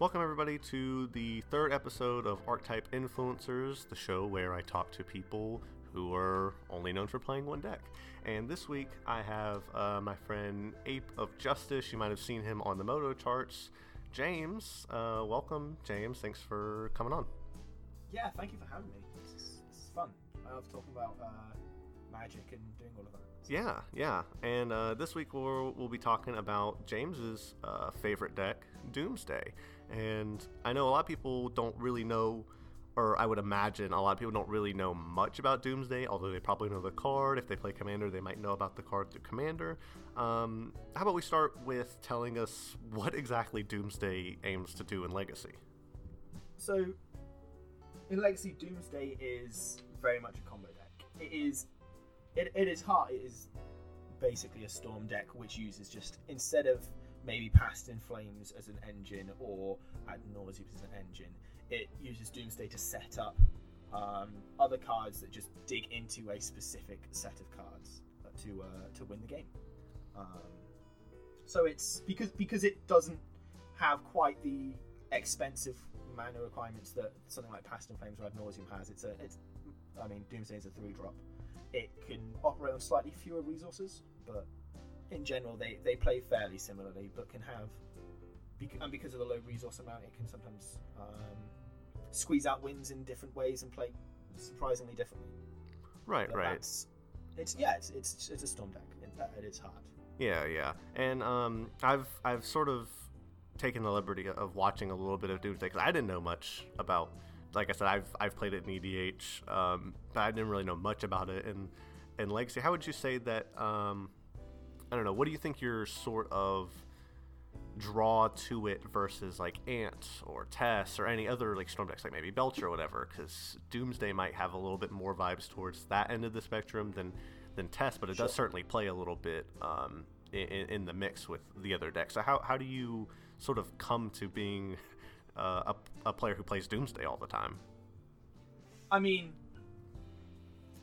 Welcome, everybody, to the third episode of Archetype Influencers, the show where I talk to people who are only known for playing one deck. And this week, I have uh, my friend Ape of Justice. You might have seen him on the Moto charts. James, uh, welcome, James. Thanks for coming on. Yeah, thank you for having me. This is, this is fun. I love talking about uh, magic and doing all of that. Yeah, yeah. And uh, this week we'll, we'll be talking about James's uh, favorite deck, Doomsday. And I know a lot of people don't really know, or I would imagine a lot of people don't really know much about Doomsday, although they probably know the card. If they play Commander, they might know about the card through Commander. Um, how about we start with telling us what exactly Doomsday aims to do in Legacy? So, in Legacy, Doomsday is very much a combo deck. It is, it, it is hard. It is basically a storm deck which uses just instead of maybe Past in Flames as an engine or Ad Nauseam as an engine, it uses Doomsday to set up um, other cards that just dig into a specific set of cards to uh, to win the game. Um, so it's because because it doesn't have quite the expensive mana requirements that something like Past in Flames or Ad Nauseam has. It's a it's I mean Doomsday is a three drop. It can operate on slightly fewer resources, but in general they, they play fairly similarly, but can have and because of the low resource amount, it can sometimes um, squeeze out wins in different ways and play surprisingly differently. Right, But right. It's yeah, it's it's, it's a storm deck. It, that- it is hard. Yeah, yeah, and um, I've I've sort of taken the liberty of watching a little bit of Doomsday because I didn't know much about. Like I said, I've I've played it in EDH, um, but I didn't really know much about it in in Legacy. How would you say that? Um, I don't know. What do you think your sort of draw to it versus like Ant or Tess or any other like storm decks like maybe Belcher or whatever? Because Doomsday might have a little bit more vibes towards that end of the spectrum than than Tess, but it does certainly play a little bit um, in, in the mix with the other decks. So how how do you sort of come to being uh, a, a player who plays Doomsday all the time? I mean,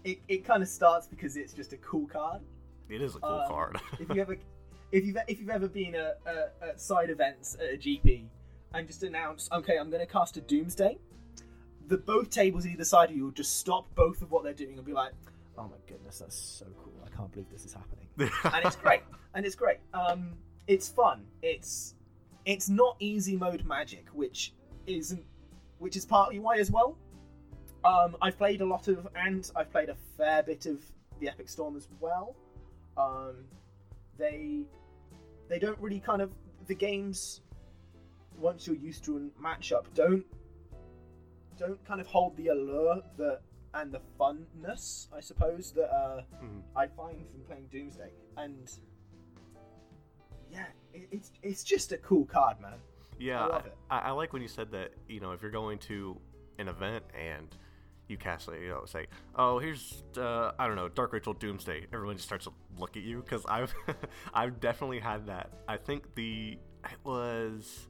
it, it kind of starts because it's just a cool card. It is a cool Um, card. if you ever if you've if you've ever been at, at, at side events at a GP and just announced, okay, I'm going to cast a Doomsday, the both tables either side of you will just stop both of what they're doing and be like, oh my goodness, that's so cool! I can't believe this is happening, and it's great, and it's great. Um, it's fun. It's it's not easy mode magic, which isn't which is partly why as well. Um, I've played a lot of and I've played a fair bit of the Epic Storm as well. Um, they they don't really kind of the games once you're used to a matchup don't don't kind of hold the allure that and the funness I suppose that uh, Mhm. I find from playing Doomsday and yeah it, it's it's just a cool card man Yeah, I love it. I, I like when you said that. You know, if you're going to an event and you cast, like, you know, say, "Oh, here's uh, I don't know, Dark Ritual Doomsday," everyone just starts to look at you because I've I've definitely had that. I think the it was.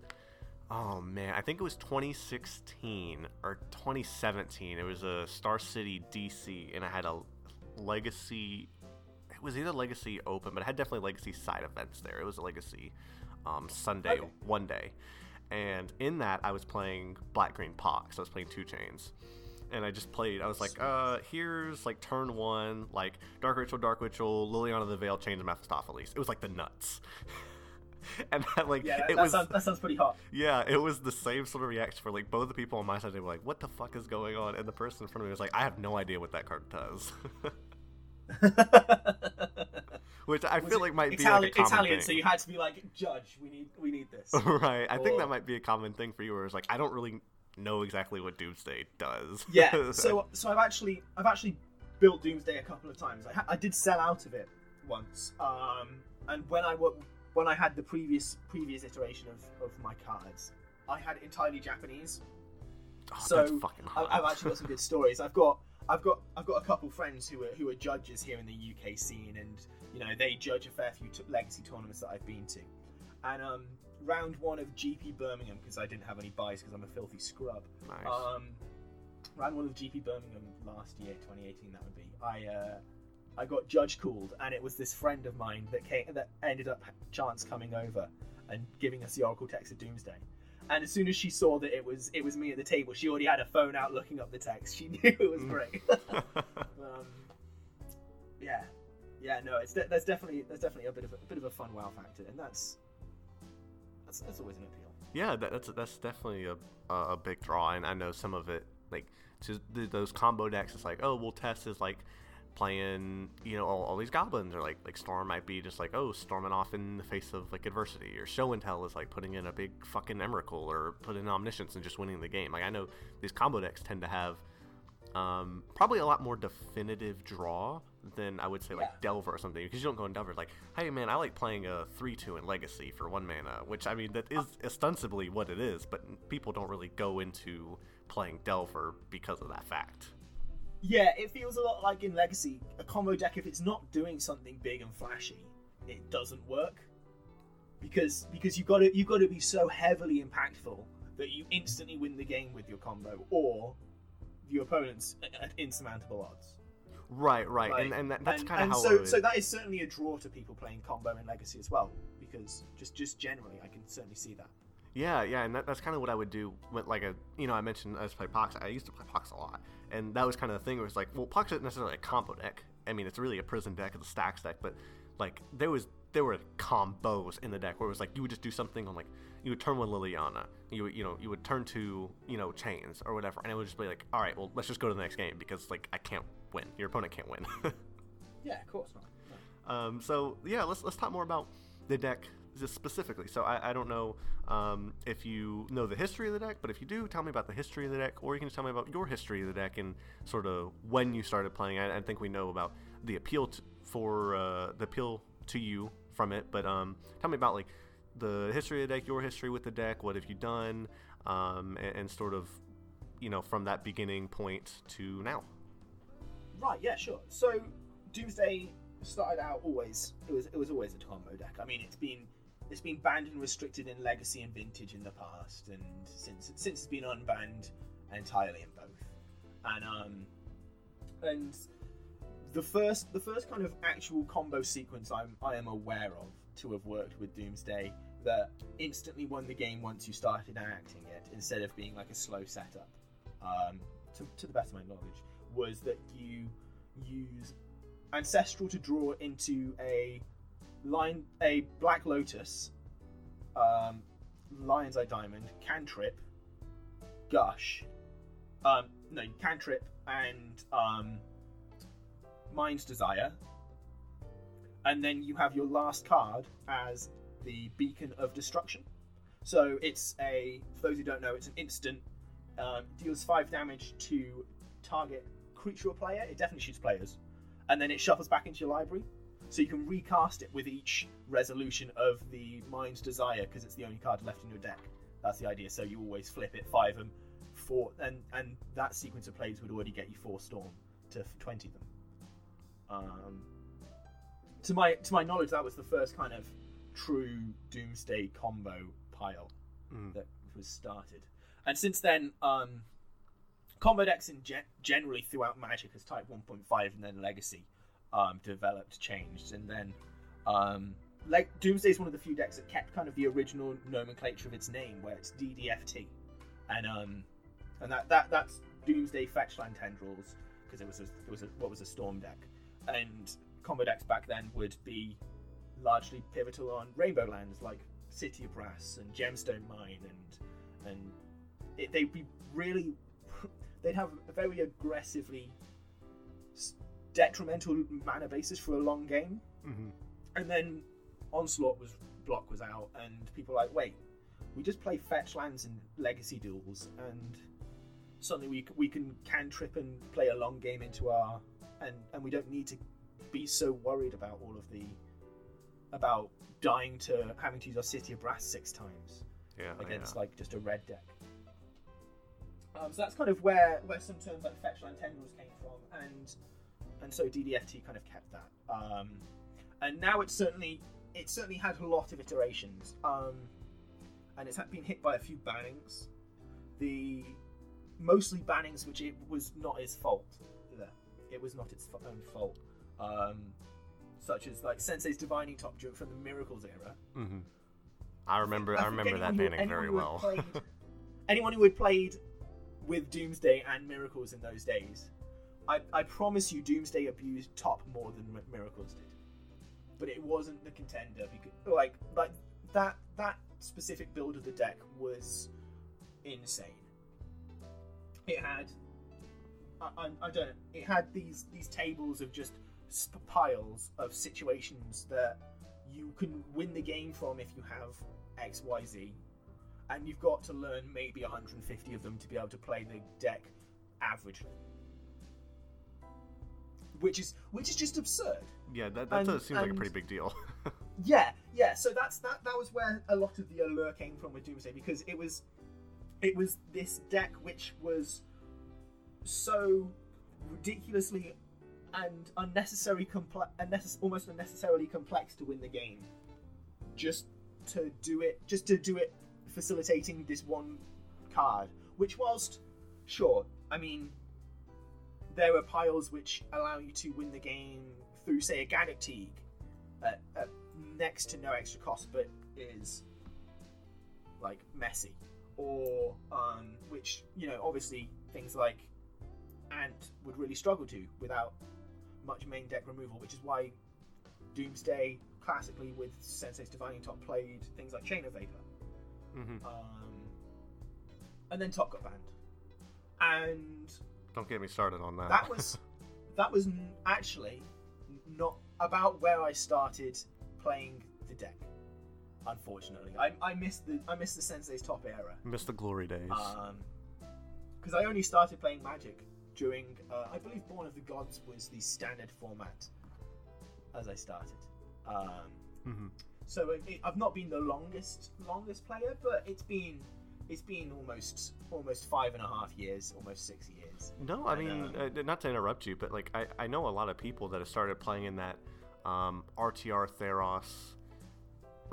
Oh man, I think it was 2016 or 2017. It was a Star City DC, and I had a Legacy. It was either Legacy Open, but it had definitely Legacy side events there. It was a Legacy um, Sunday Okay. one day, and in that I was playing Black Green Pox. I was playing two chains, and I just played. I was like, uh, here's like turn one, like Dark Ritual, Dark Ritual, Liliana of the Veil, Chains of Mephistopheles. It was like the nuts. and that, like yeah that, it that was sounds, that sounds pretty hot yeah, it was the same sort of reaction for like both the people on my side. They were like, "What the fuck is going on?" And the person in front of me was like, "I have no idea what that card does," which I Was feel like might Italian, be like a common Italian, thing. so you had to be like, Judge, we need we need this. right. I think that might be a common thing for you, where it's like, I don't really know exactly what Doomsday does. yeah. So so I've actually I've actually built Doomsday a couple of times. I, ha- I did sell out of it once. Um, and when I wa- when I had the previous previous iteration of, of my cards, I had entirely Japanese. Oh, so I, I've actually got some good stories. I've got I've got I've got a couple friends who are who are judges here in the UK scene, and you know they judge a fair few t- legacy tournaments that I've been to. And um, round one of GP Birmingham because I didn't have any buys because I'm a filthy scrub. nice. Um, round one of GP Birmingham last year, 2018, that would be. I uh, I got judge called, and it was this friend of mine that came that ended up chance coming over and giving us the Oracle text of Doomsday. And as soon as she saw that it was it was me at the table, she already had her phone out looking up the text. She knew it was Mm. great. um, yeah, yeah, no, it's de- there's definitely there's definitely a bit of a, a bit of a fun wow factor, and that's that's, that's always an appeal. Yeah, that, that's that's definitely a a big draw, and I know some of it like th- those combo decks. It's like, oh, well, Tess is like playing, you know, all, all these goblins, or like like Storm might be just like, oh, storming off in the face of like adversity, or Show and Tell is like putting in a big fucking Emrakul, or putting in Omniscience and just winning the game. Like I know these combo decks tend to have um, probably a lot more definitive draw than I would say like Yeah. Delver or something because you don't go in Delver like, hey man, I like playing a three two in Legacy for one mana, which I mean that is ostensibly what it is, but people don't really go into playing Delver because of that fact. Yeah, it feels a lot like in Legacy, a combo deck. If it's not doing something big and flashy, it doesn't work. Because because you've got to you've got to be so heavily impactful that you instantly win the game with your combo, or your opponent's at insurmountable odds. Right, right, Like, and and that, that's kind of how. So would- so that is certainly a draw to people playing combo in Legacy as well. Because just just generally, I can certainly see that. Yeah, yeah, and that, that's kind of what I would do with like a, you know, I mentioned I used to play Pox. I used to play Pox a lot, and that was kind of the thing. Where it's like, well, Pox isn't necessarily a combo deck. I mean, it's really a prison deck, it's a stacks deck, but like there was there were combos in the deck where it was like you would just do something on like you would turn with Liliana, you would you know you would turn to you know chains or whatever, and it would just be like, all right, well let's just go to the next game because like I can't win, your opponent can't win. Yeah, of course not. No. Um, so yeah, let's let's talk more about the deck just specifically. So I, I don't know um, if you know the history of the deck, but if you do, tell me about the history of the deck, or you can just tell me about your history of the deck and sort of when you started playing. I, I think we know about the appeal to, for uh, the appeal to you from it, but um, tell me about like the history of the deck, your history with the deck, what have you done, um, and, and sort of you know from that beginning point to now. Right, yeah, sure. So Doomsday started out always it was it was always a combo deck. I mean it's been it's been banned and restricted in Legacy and Vintage in the past and since since it's been unbanned entirely in both. And um and the first the first kind of actual combo sequence I'm I am aware of to have worked with Doomsday that instantly won the game once you started acting it instead of being like a slow setup. Um, to, to the best of my knowledge, was that you use ancestral to draw into a line a black lotus, um, lion's eye diamond, cantrip, gush, um, no cantrip and um, mind's desire, and then you have your last card as the beacon of destruction. So it's a for those who don't know, it's an instant um, deals five damage to target creature or player. It definitely shoots players, and then it shuffles back into your library. So you can recast it with each resolution of the Mind's Desire because it's the only card left in your deck. That's the idea. So you always flip it five them, four, and and that sequence of plays would already get you four storm to twenty them. Um, to my to my knowledge, that was the first kind of true Doomsday combo pile Mm. that was started. And since then, um, combo decks in gen- generally throughout Magic as Type 1.5 and then Legacy um, developed, changed, and then um, like Doomsday is one of the few decks that kept kind of the original nomenclature of its name, where it's DDFT, and um, and that, that that's Doomsday Fetchland Tendrils because it was a, it was a, what was a Storm deck, and combo decks back then would be largely pivotal on Rainbow lands like City of Brass and Gemstone Mine and and it, they'd be really they'd have a very aggressively detrimental mana basis for a long game. Hmm and then onslaught was block was out and people were like wait we just play fetch lands and legacy duels and suddenly we, we can cantrip and play a long game into our and and we don't need to be so worried about all of the about dying to having to use our city of brass six times Yeah, against yeah. like just a red deck. Um, so that's kind of where where some terms like fetchland tendrils came from, and and so DDFT kind of kept that. Um, and now it's certainly it certainly had a lot of iterations, um, and it's been hit by a few bannings. The mostly bannings which it was not his fault. It was not its own fault. Um, such as like Sensei's Divining Top Joke from the Miracles era, Mhm. I remember. I, I remember that who- banning very well. played- anyone who had played with Doomsday and Miracles in those days, I, I promise you, Doomsday abused Top more than Mi- Miracles did. But it wasn't the contender because, like, like that that specific build of the deck was insane. It had, I, I, I don't know, it had these these tables of just sp- piles of situations that you can win the game from if you have X, Y, Z, and you've got to learn maybe 150 of them to be able to play the deck averagely, which is which is just absurd. yeah, that, that and- does seems like a pretty big deal. Yeah, yeah. So that's that. That was where a lot of the allure came from with Doomsday because it was, it was this deck which was so ridiculously and unnecessary complex, unnecess- almost unnecessarily complex to win the game, just to do it, just to do it, facilitating this one card. Which, whilst sure, I mean, there are piles which allow you to win the game through, say, a Gaddock Teeg at, at next to no extra cost, but is like messy, or um, which you know obviously things like Ant would really struggle to without much main deck removal, which is why Doomsday classically with Sensei's Divining Top played things like Chain of Vapor, hmm um, and then Top got banned, and Don't get me started on that. that was that was actually not about where I started playing the deck. Unfortunately, I, I missed the I missed the Sensei's top era missed the glory days. because I only started playing Magic during uh, I believe Born of the Gods was the standard format as I started. Um, hmm so it, it- I've not been the longest longest player, but it's been it's been almost almost five and a half years, almost six years. No, I And, mean, uh, not to interrupt you, but like I, I know a lot of people that have started playing in that um, RTR Theros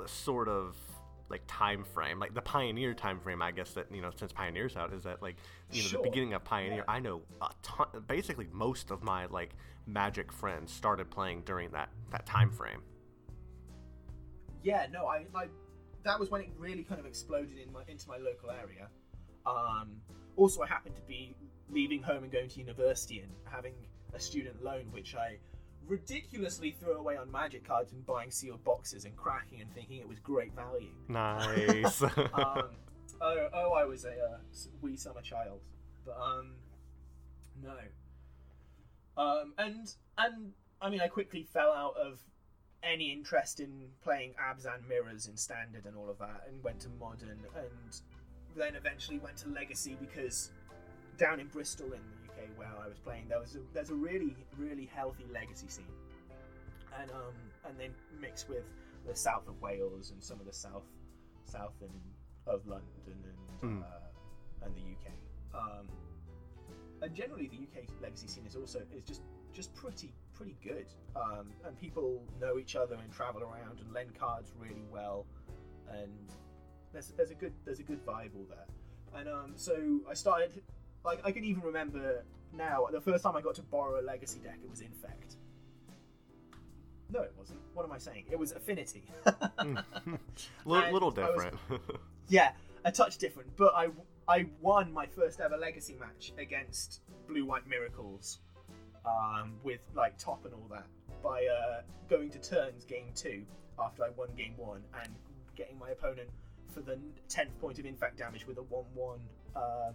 sort of like time frame, like the Pioneer time frame. I guess that you know since Pioneer's out is that like you know Sure, the beginning of Pioneer. yeah. I know a ton, basically most of my like Magic friends started playing during that that time frame. yeah, no, I, like that was when it really kind of exploded in my into my local area. Um, also, I happened to be leaving home and going to university and having a student loan, which I ridiculously threw away on magic cards and buying sealed boxes and cracking and thinking it was great value. Nice. Um, oh, oh, I was a uh, wee summer child, but um, no. Um, and and I mean, I quickly fell out of any interest in playing Abzan mirrors in standard and all of that, and went to modern, and then eventually went to legacy because down in Bristol in the Where I was playing, there was a, there's a really really healthy legacy scene, and um and then mixed with the south of Wales and some of the south south and of London and Mm. uh, and the UK. Um, and generally, the UK legacy scene is also is just just pretty pretty good. Um, and people know each other and travel around and lend cards really well. And there's there's a good there's a good vibe all there. And um, so I started like I can even remember now the first time I got to borrow a legacy deck. It was Infect. No, it wasn't. What am I saying? It was Affinity. Li- And little I was- different. Yeah, a touch different, but I I won my first ever legacy match against Blue White Miracles, um, with like top and all that by uh, going to turns game two after I won game one and getting my opponent for the tenth point of infect damage with a one-one um,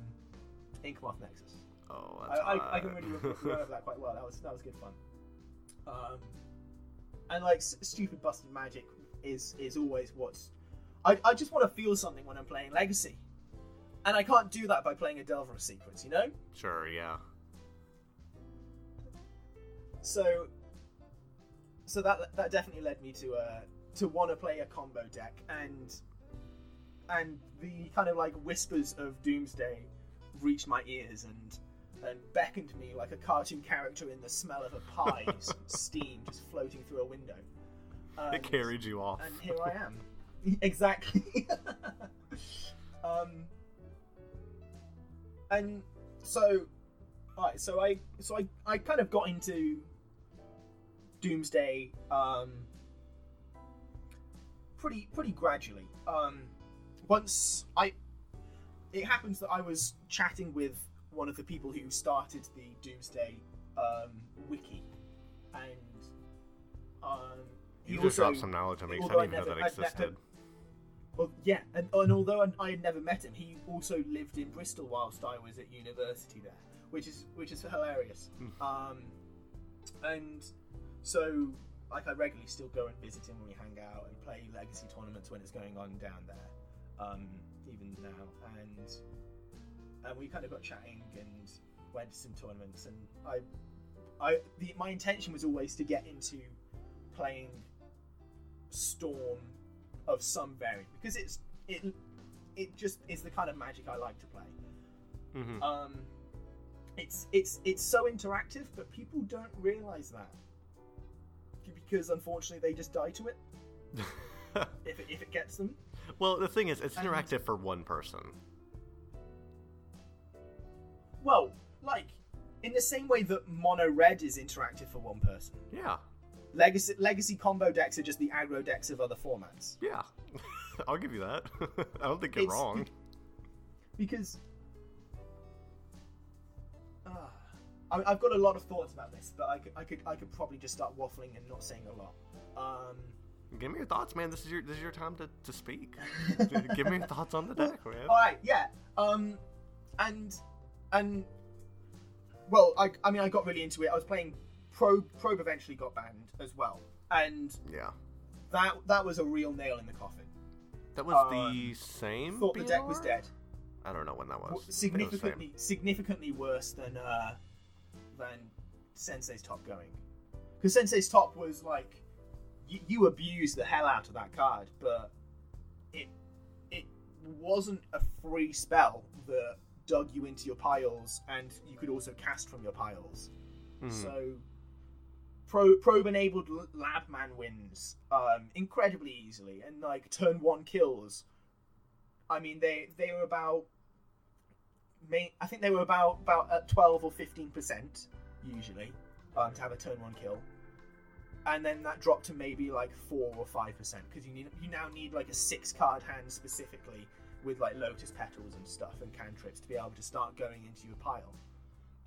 Inkmoth Nexus. Oh, I, I, I can really remember, remember that quite well. That was that was good fun. Um, and like s- stupid busted magic is is always what's. I, I just want to feel something when I'm playing Legacy, and I can't do that by playing a Delver sequence. You know. Sure, yeah. So, so that that definitely led me to uh to want to play a combo deck, and and the kind of like whispers of Doomsday reached my ears and and beckoned me like a cartoon character in the smell of a pie, steam just floating through a window. it carried you off. and here I am. exactly. um, and so, alright, so I, so I, I kind of got into Doomsday, um, pretty pretty gradually. Um, once I, it happens that I was chatting with one of the people who started the Doomsday um, wiki, and um, he You just also dropped some knowledge on me I didn't even know never- that I- I- existed. well, yeah, and, and although I, I had never met him, he also lived in Bristol whilst I was at university there, which is which is hilarious. Hmm. Um, and so like I regularly still go and visit him when we hang out and play legacy tournaments when it's going on down there, um, even now. And and we kind of got chatting and went to some tournaments. And I, I the, my intention was always to get into playing Storm of some variant because it's it it just is the kind of magic I like to play. Mhm. Um, it's it's it's so interactive, but people don't realize that because unfortunately they just die to it if it, if it gets them. well, the thing is, it's And- interactive for one person. Well, like in the same way that mono red is interactive for one person. Yeah, Legacy legacy combo decks are just the aggro decks of other formats. yeah. I'll give you that. I don't think you're It's- wrong. because Ah, I, I've got a lot of thoughts about this, but I could, I could I could probably just start waffling and not saying a lot. Um, Give me your thoughts, man. This is your this is your time to, to speak. give me your thoughts on the deck, man. all right, yeah, um, and and well, I I mean I got really into it. I was playing Probe. Probe eventually got banned as well, and Yeah, that that was a real nail in the coffin. that was Uh, the same. Thought the deck was dead. I don't know when that was. Think was significantly significantly worse than uh than Sensei's top going because Sensei's top was like you, you abused the hell out of that card but it it wasn't a free spell that dug you into your piles and you could also cast from your piles. Mhm. so pro, probe enabled lab man wins um, incredibly easily and like turn one kills. I mean they they were about i think they were about about at 12 or 15 percent usually um, to have a turn one kill. And then that dropped to maybe like four or five percent because you need you now need like a six card hand specifically with like lotus petals and stuff and cantrips to be able to start going into your pile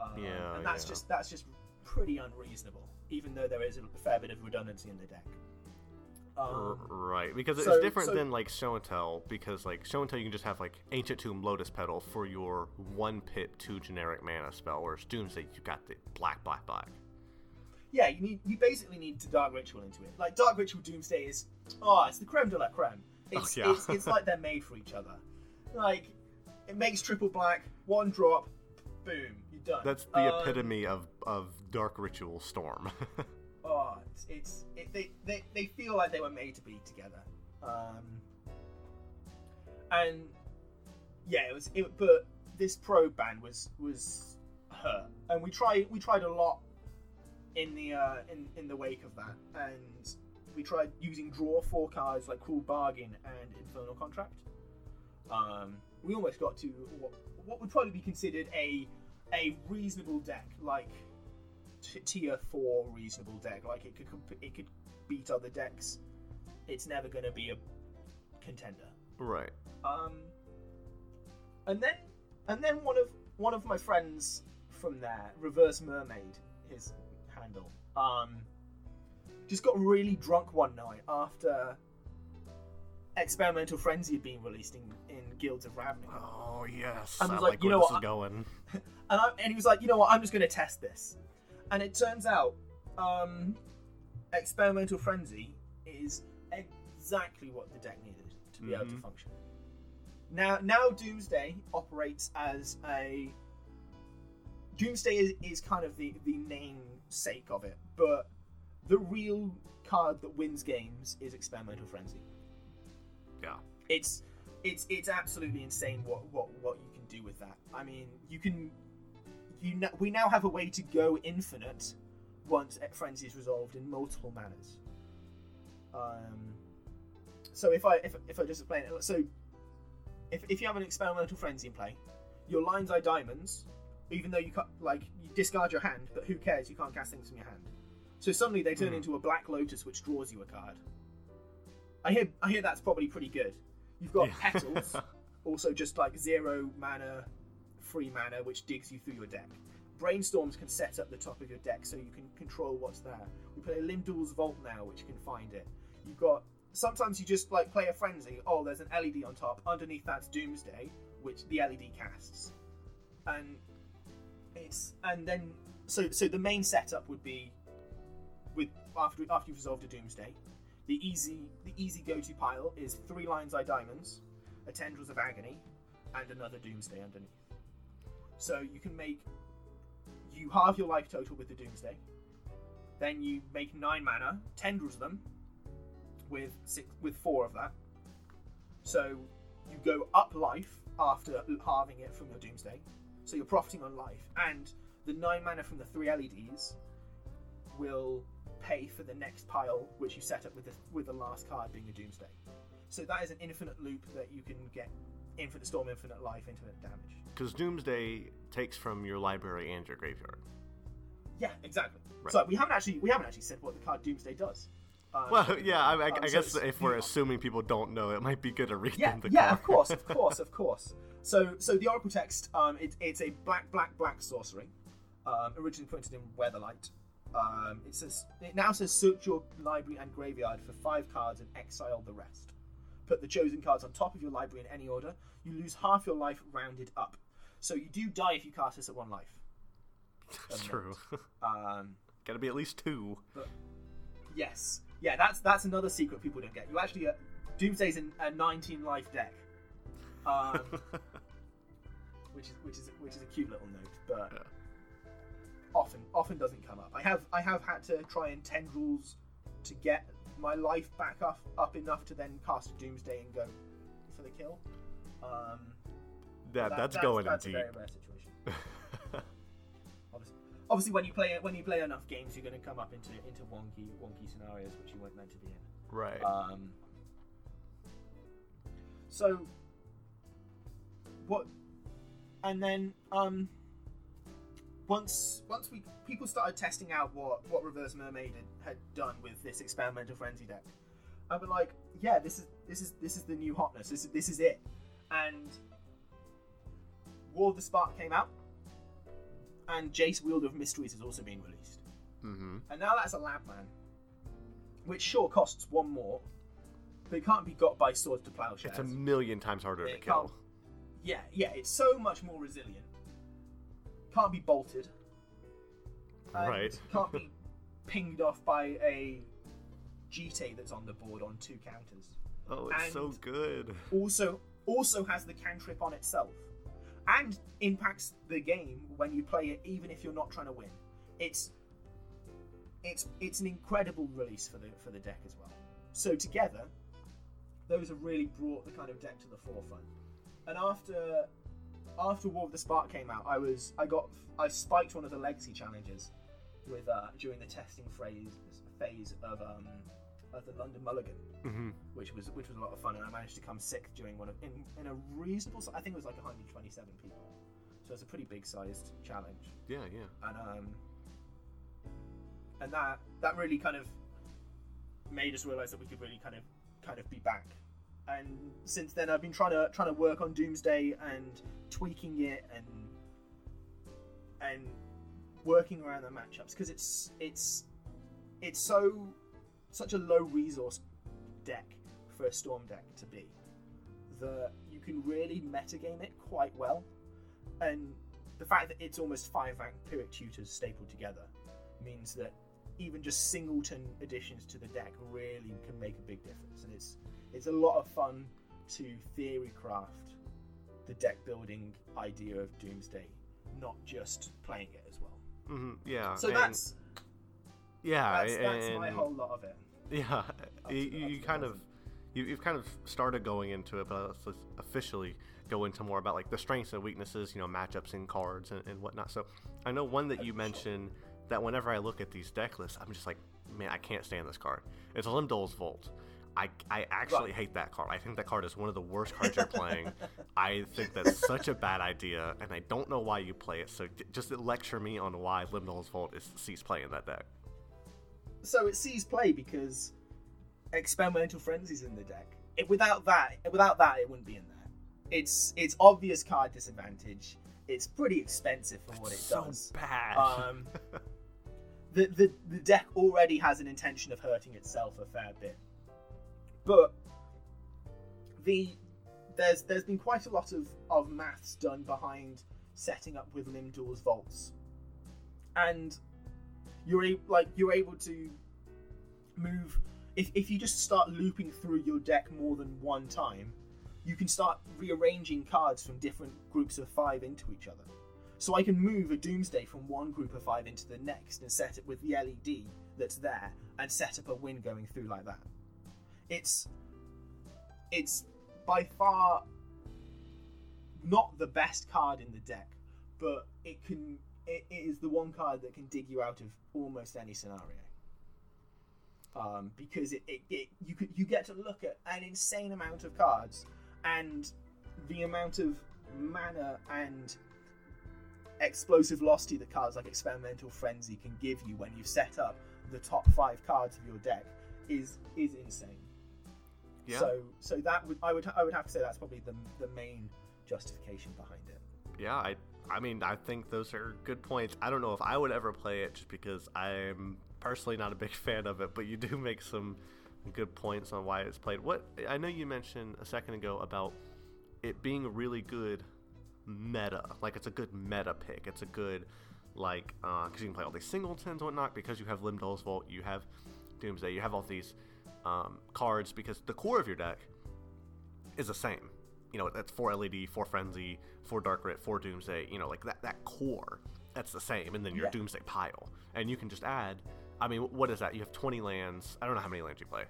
um, Yeah, and that's yeah. just that's just pretty unreasonable even though there is a fair bit of redundancy in the deck um, right, because it's so- different so- than like show and tell. Because like show and tell, you can just have like ancient tomb, lotus petal for your one pip two generic mana spell. Whereas Doomsday, you got the black, black, black. yeah you need you basically need to dark ritual into it like dark ritual doomsday is oh it's the creme de la creme it's, Oh, yeah. it's, it's like they're made for each other. Like it makes triple black one drop boom you're done. That's the Um, epitome of of dark ritual storm. oh it's, it's it, they, they they feel like they were made to be together. Um and yeah it was it but this probe band was was her, and we tried we tried a lot in the uh in in the wake of that. And we tried using draw four cards like cruel bargain and infernal contract um we almost got to what, what would probably be considered a a reasonable deck like t- tier four reasonable deck. Like it could comp- it could beat other decks. It's never going to be a contender. right. Um, and then and then one of one of my friends from there, Reverse Mermaid, his handle, um, just got really drunk one night after Experimental Frenzy had been released in, in Guilds of Ravnica. Oh yes, I I was like, like, you know what, going. and, I, and he was like, you know what, I'm just going to test this. And it turns out, um, experimental frenzy is exactly what the deck needed to be able to Mhm. function. Now, now Doomsday operates as a Doomsday is, is kind of the the namesake of it, but real card that wins games is experimental frenzy. Yeah. It's it's it's absolutely insane what what what you can do with that. I mean, you can you know, we now have a way to go infinite once frenzy is resolved in multiple manners. Um, so if I if, if I just explain it, so if, if you have an experimental frenzy in play, your Lion's Eye Diamonds, even though you can't like you discard your hand, but who cares? You can't cast things from your hand. So suddenly they turn Hmm. into a black lotus, which draws you a card. I hear I hear that's probably pretty good. You've got Yeah. petals, also just like zero mana, free mana, which digs you through your deck. Brainstorms can set up the top of your deck so you can control what's there. We play Limdul's Vault now, which can find it. You've got sometimes you just like play a frenzy. Oh, there's an LED on top. Underneath that's Doomsday, which the LED casts, and it's and then so so the main setup would be with after after you've resolved a Doomsday, the easy the easy go to pile is three Lion's Eye Diamonds, a Tendrils of Agony, and another Doomsday underneath. So you can make you halve your life total with the Doomsday. Then you make nine mana, tendrils of them with six with four of that. So you go up life after halving it from your Doomsday. So you're profiting on life, and the nine mana from the three LEDs will pay for the next pile, which you set up with the with the last card being a Doomsday. So that is an infinite loop that you can get infinite storm, infinite life, infinite damage. Because Doomsday takes from your library and your graveyard. Yeah, exactly. Right. So we haven't actually we haven't actually said what the card Doomsday does. Um, Well, yeah, I, I, um, I guess it's- if we're assuming people don't know, it might be good to read yeah, them the yeah, card. of course, of course, of course. So, so the Oracle text, um, it, it's a black, black, black sorcery, um, originally printed in Weatherlight. Um, it says it now says search your library and graveyard for five cards and exile the rest. Put the chosen cards on top of your library in any order. You lose half your life rounded up. So you do die if you cast this at one life. That's true. Um, Gotta be at least two. But, Yes. Yeah, that's that's another secret people don't get. You actually uh, Doomsday's in a 19 life deck, um, which is which is which is a cute little note, but Yeah. Often often doesn't come up. I have I have had to try and tendrils to get my life back up up enough to then cast a Doomsday and go for the kill. Um, yeah, that- that's, going that's in a deep. very rare situation. Obviously, obviously, when you play when you play enough games, you're going to come up into into wonky wonky scenarios which you weren't meant to be in. right. Um, so, what? And then, um, once once we people started testing out what what Reverse Mermaid had, had done with this experimental frenzy deck, I was like, yeah, this is this is this is the new hotness. This is this is it. And War of the Spark came out, and Jace Wielder of Mysteries has also been released. mm-hmm. And now that's a Labman, which sure costs one more, but it can't be got by swords to plowshares. It's a million times harder to kill. Yeah, yeah, it's so much more resilient. Can't be bolted. and Right. Can't be pinged off by a Jitte that's on the board on two counters. Oh, it's so good. Also, also has the cantrip on itself, and impacts the game when you play it, even if you're not trying to win. It's it's it's an incredible release for the for the deck as well. So together, those have really brought the kind of deck to the forefront. And after after War of the Spark came out, I was I got I spiked one of the legacy challenges with uh, during the testing phase phase of um of the London Mulligan hmm which was which was a lot of fun, and I managed to come sixth during one of in, in a reasonable. I think it was like 127 people, so it's a pretty big sized challenge, Yeah, yeah. and um, and that that really kind of made us realize that we could really kind of kind of be back. And since then, I've been trying to trying to work on Doomsday and tweaking it and and working around the matchups because it's it's it's so such a low resource deck for a storm deck to be that you can really metagame it quite well. And the fact that it's almost five rank vampiric tutors stapled together means that even just singleton additions to the deck really can make a big difference and it's it's a lot of fun to theory craft the deck building idea of doomsday not just playing it as well hmm Yeah. so and- that's yeah, that's, that's my whole lot of it Yeah, you, you, you kind of you, you've kind of started going into it, but let's officially go into more about like the strengths and weaknesses, you know, matchups and cards and, and whatnot. So I know one that you Sure. mentioned that whenever I look at these deck lists, I'm just like, man, I can't stand this card. It's Limdul's Vault. I, I actually Right. hate that card. I think that card is one of the worst cards you're playing. I think that's such a bad idea, and I don't know why you play it. So just lecture me on why Limdul's Vault is cease playing that deck. so it sees play because experimental frenzies in the deck. It, without that, without that, it wouldn't be in there. It's it's obvious card disadvantage. It's pretty expensive for what it so does. bad. Um, the, the the deck already has an intention of hurting itself a fair bit, but the there's there's been quite a lot of of maths done behind setting up with Limdul's vaults, and you're a, like you're able to move if if you just start looping through your deck more than one time, you can start rearranging cards from different groups of five into each other. So I can move a Doomsday from one group of five into the next and set it with the LED that's there and set up a win going through like that. It's it's by far not the best card in the deck, but it can it, it is the one card that can dig you out of almost any scenario. Um, because it, it, it you could you get to look at an insane amount of cards and the amount of mana and explosive velocity that cards like experimental frenzy can give you when you've set up the top five cards of your deck is is insane. yeah. So so that would I would I would have to say that's probably the the main justification behind it. Yeah, I I mean I think those are good points. I don't know if I would ever play it just because I'm personally not a big fan of it, but you do make some good points on why it's played. What I know you mentioned a second ago about it being really good meta, like it's a good meta pick. It's a good like because you can play all these singletons and whatnot because you have Limdul's Vault, you have Doomsday, you have all these um, cards because the core of your deck is the same. You know, that's four LED, four Frenzy, four Dark Writ, four Doomsday. You know, like that that core, that's the same. And then your Yeah. Doomsday pile, and you can just add. I mean, what is that? You have 20 lands. I don't know how many lands you play,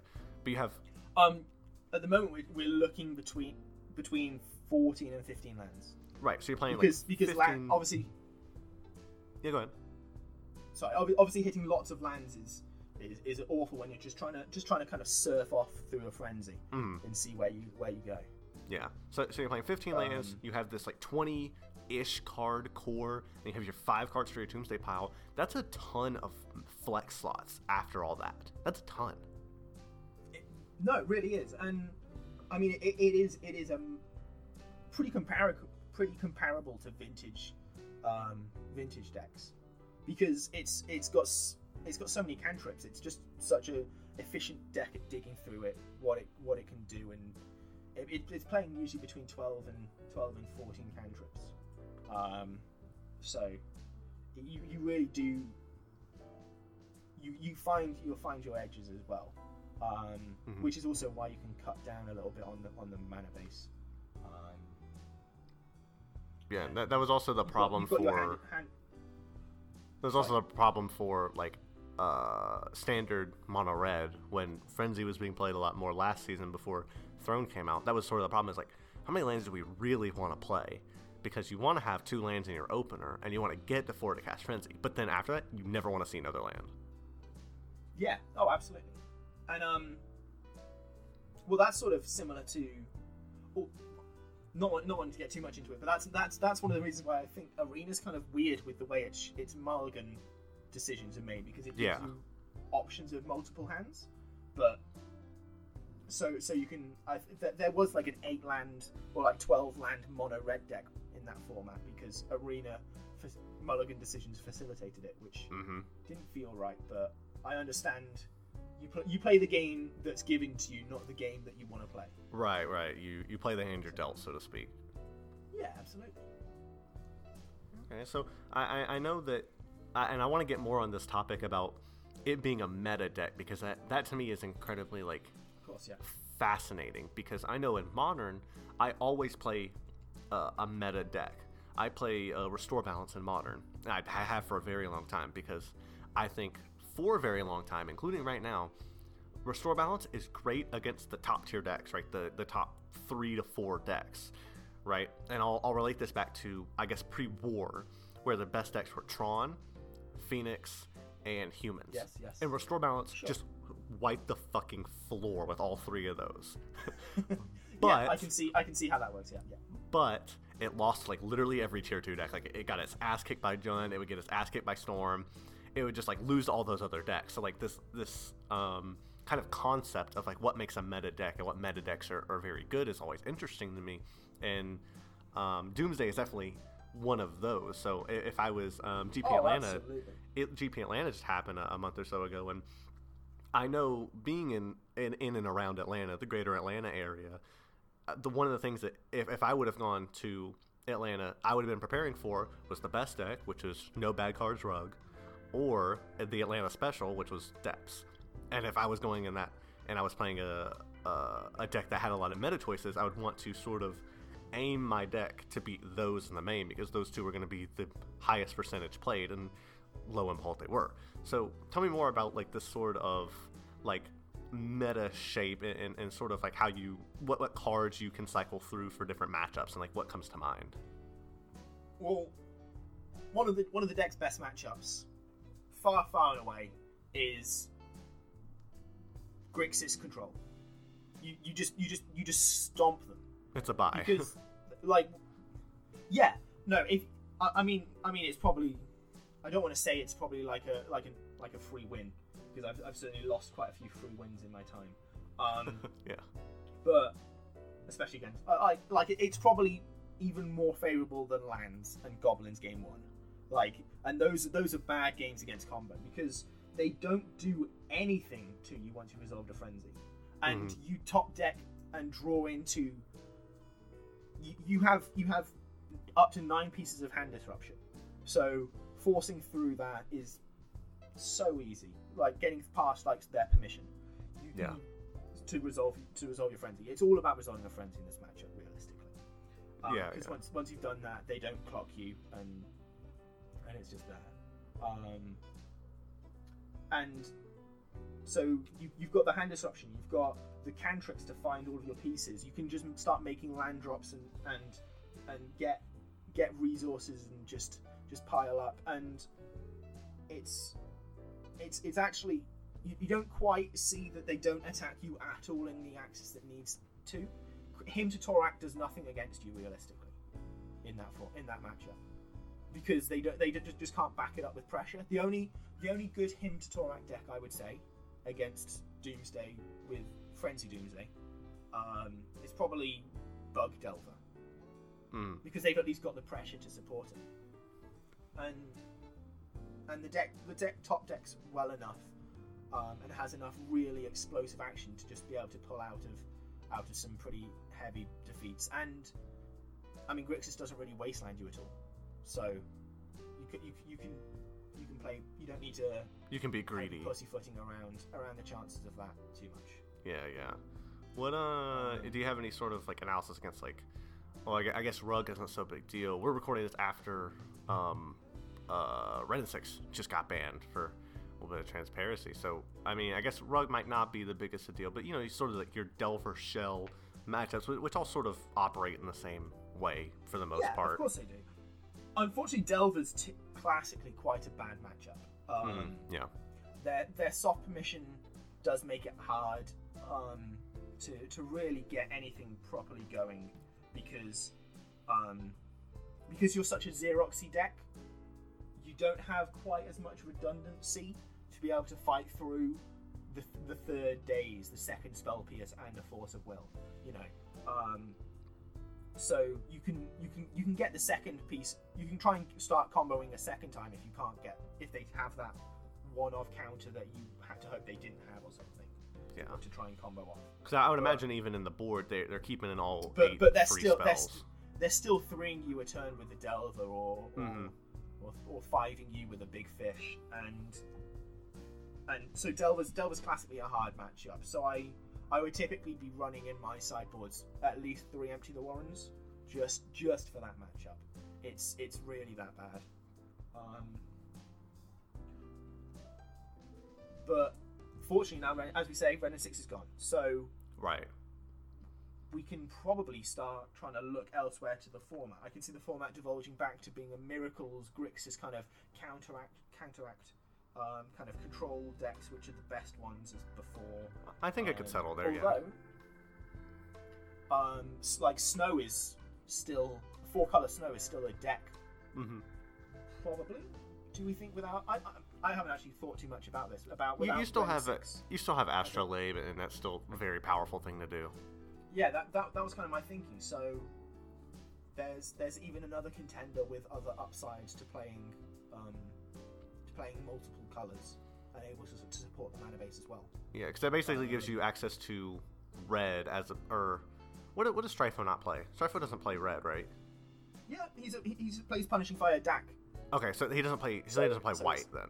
but you have Um, at the moment we're, we're looking between between fourteen and fifteen lands right. So you're playing because like because 15... land, obviously yeah, go ahead. So obviously hitting lots of lands is, is is awful when you're just trying to just trying to kind of surf off through a frenzy Mm. and see where you where you go. Yeah. So, so you're playing 15 lands. Um, You have this like 20 ish card core, and you have your five cards for your Doomsday pile. That's a ton of flex slots after all that. That's a ton. No, it really is, and I mean it, it is it is um pretty comparable pretty comparable to vintage um, vintage decks because it's it's got it's got so many cantrips. It's just such a efficient deck at digging through it, what it what it can do, and it, it, it's playing usually between twelve and twelve and fourteen cantrips. Um, so you you really do you you find you'll find your edges as well, um, Mhm. which is also why you can cut down a little bit on the on the mana base. Yeah, that, that was also the problem got for. hand- hand- There's also the problem for like uh, standard mono red when Frenzy was being played a lot more last season before Throne came out. That was sort of the problem. Is like how many lands do we really want to play? Because you want to have two lands in your opener and you want to get to four to cast Frenzy, but then after that you never want to see another land. Yeah. Oh, absolutely. And um, well, that's sort of similar to, well, not not wanting to get too much into it, but that's that's that's one of the reasons why I think Arena's kind of weird with the way its its mulligan decisions are made because it gives Yeah. you options of multiple hands, but so so you can I, th- there was like an eight land or like twelve land mono red deck in that format because Arena f- mulligan decisions facilitated it, which Mm-hmm. didn't feel right, but I understand. You play, you play the game that's given to you, not the game that you want to play. Right, right. You you play the hand you're dealt, so to speak. Yeah, absolutely. Okay, so I, I, I know that, I, and I want to get more on this topic about it being a meta deck because that, that to me is incredibly like Of course, yeah. fascinating because I know in modern I always play uh, a meta deck. I play uh, Restore Balance in modern. I, I have for a very long time because I think for a very long time, including right now, Restore Balance is great against the top tier decks, right? The the top three to four decks, right? And I'll, I'll relate this back to I guess pre-war, where the best decks were Tron, Phoenix, and Humans. Yes, yes. And Restore Balance Sure. just wiped the fucking floor with all three of those. but yeah, I can see I can see how that works. Yeah, yeah. but it lost like literally every tier two deck. Like it got its ass kicked by Jund, it would get its ass kicked by Storm, it would just like lose all those other decks. So like this this um kind of concept of like what makes a meta deck and what meta decks are, are very good is always interesting to me. And um, Doomsday is definitely one of those. So if I was um, GP Oh, Atlanta, it, GP Atlanta just happened a, a month or so ago, and I know being in, in in and around Atlanta, the greater Atlanta area, uh, the one of the things that if, if I would have gone to Atlanta, I would have been preparing for was the best deck, which was no bad cards rug, or the Atlanta special, which was depths. And if I was going in that and I was playing a a, a deck that had a lot of meta choices, I would want to sort of aim my deck to beat those in the main because those two were going to be the highest percentage played and low impulse they were. So tell me more about like this sort of like meta shape and, and, and sort of like how you what what cards you can cycle through for different matchups and like what comes to mind. Well, one of the one of the deck's best matchups, far far away, is Grixis control. You you just you just you just stomp them It's a buy. because like yeah no if I, I mean I mean it's probably I don't want to say it's probably like a like a like a free win because I've, I've certainly lost quite a few free wins in my time. Um, yeah. but especially against I, I like it, it's probably even more favorable than lands and goblins game one like and those those are bad games against combat because they don't do anything to you once you've resolved a frenzy and Mhm. you top deck and draw into you, you have you have up to nine pieces of hand disruption so forcing through that is so easy like getting past like their permission you, Yeah. you- to resolve to resolve your frenzy it's all about resolving a frenzy in this matchup realistically Yeah, because yeah. once once you've done that they don't clock you and and it's just there um and so you, you've got the hand disruption you've got the cantrips to find all of your pieces. You can just start making land drops and and and get get resources and just just pile up. And it's it's it's actually you, you don't quite see that they don't attack you at all in the axis that needs to. Hymn to Tourach does nothing against you realistically in that for, in that matchup because they don't they just, just can't back it up with pressure. The only the only good Hymn to Tourach deck I would say against Doomsday with Frenzy Doomsday um, is probably Bug Delver Mm. because they've at least got the pressure to support it. And and the deck the deck top decks well enough um, and has enough really explosive action to just be able to pull out of out of some pretty heavy defeats. And I mean Grixis doesn't really wasteland you at all, so you can you, you can you can play. You don't need to You can be greedy. pussyfooting around around the chances of that too much. Yeah, yeah. What uh? Do you have any sort of like analysis against like? Well, I I guess Rug isn't so big deal. We're recording this after um, uh, Wrenn and Six just got banned for a little bit of transparency. So I mean, I guess Rug might not be the biggest of deal, but you know, you sort of like your Delver Shell matchups, which all sort of operate in the same way for the most yeah, part. of course they do. Unfortunately, Delver's t- classically quite a bad matchup. Um, Mhm, Yeah. their their soft permission does make it hard um, to to really get anything properly going because um, because you're such a Xeroxy deck, you don't have quite as much redundancy to be able to fight through the, the third Daze, the second spell pierce, and the force of will. You know, um, so you can you can you can get the second piece. You can try and start comboing a second time if you can't get if they have that one-off counter that you had to hope they didn't have or something Yeah. to try and combo off. Because I would But- imagine even in the board, they they're keeping in all But eight but they're free still they're, st- they're still threeing you a turn with the Delver or or, Mhm. or or fiving you with a big fish and and so Delver's Delver's classically a hard matchup. So I I would typically be running in my sideboards at least three empty the Warrens just just for that matchup. It's it's really that bad. Um, but fortunately now, as we say, Wrenn and Six is gone. So right. we can probably start trying to look elsewhere to the format. I can see the format divulging back to being a miracles Grixis kind of counteract counteract um, kind of control decks, which are the best ones as before. I think I could Um, settle there. Yeah. Although, um, like snow is still four color snow is still a deck. hmm Probably. Do we think without? I, I, I haven't actually thought too much about this. About You, you still have a, you still have Astrolabe, and that's still a very powerful thing to do. Yeah, that, that that was kind of my thinking. So there's there's even another contender with other upsides to playing um, playing multiple colors and able to, to support the mana base as well. Yeah, because that basically gives you access to red as a or what what does Stryfo not play? Stryfo doesn't play red, right? Yeah, he's a, he he's plays punishing fire Dak. Okay, so he doesn't play. So he doesn't play so white then.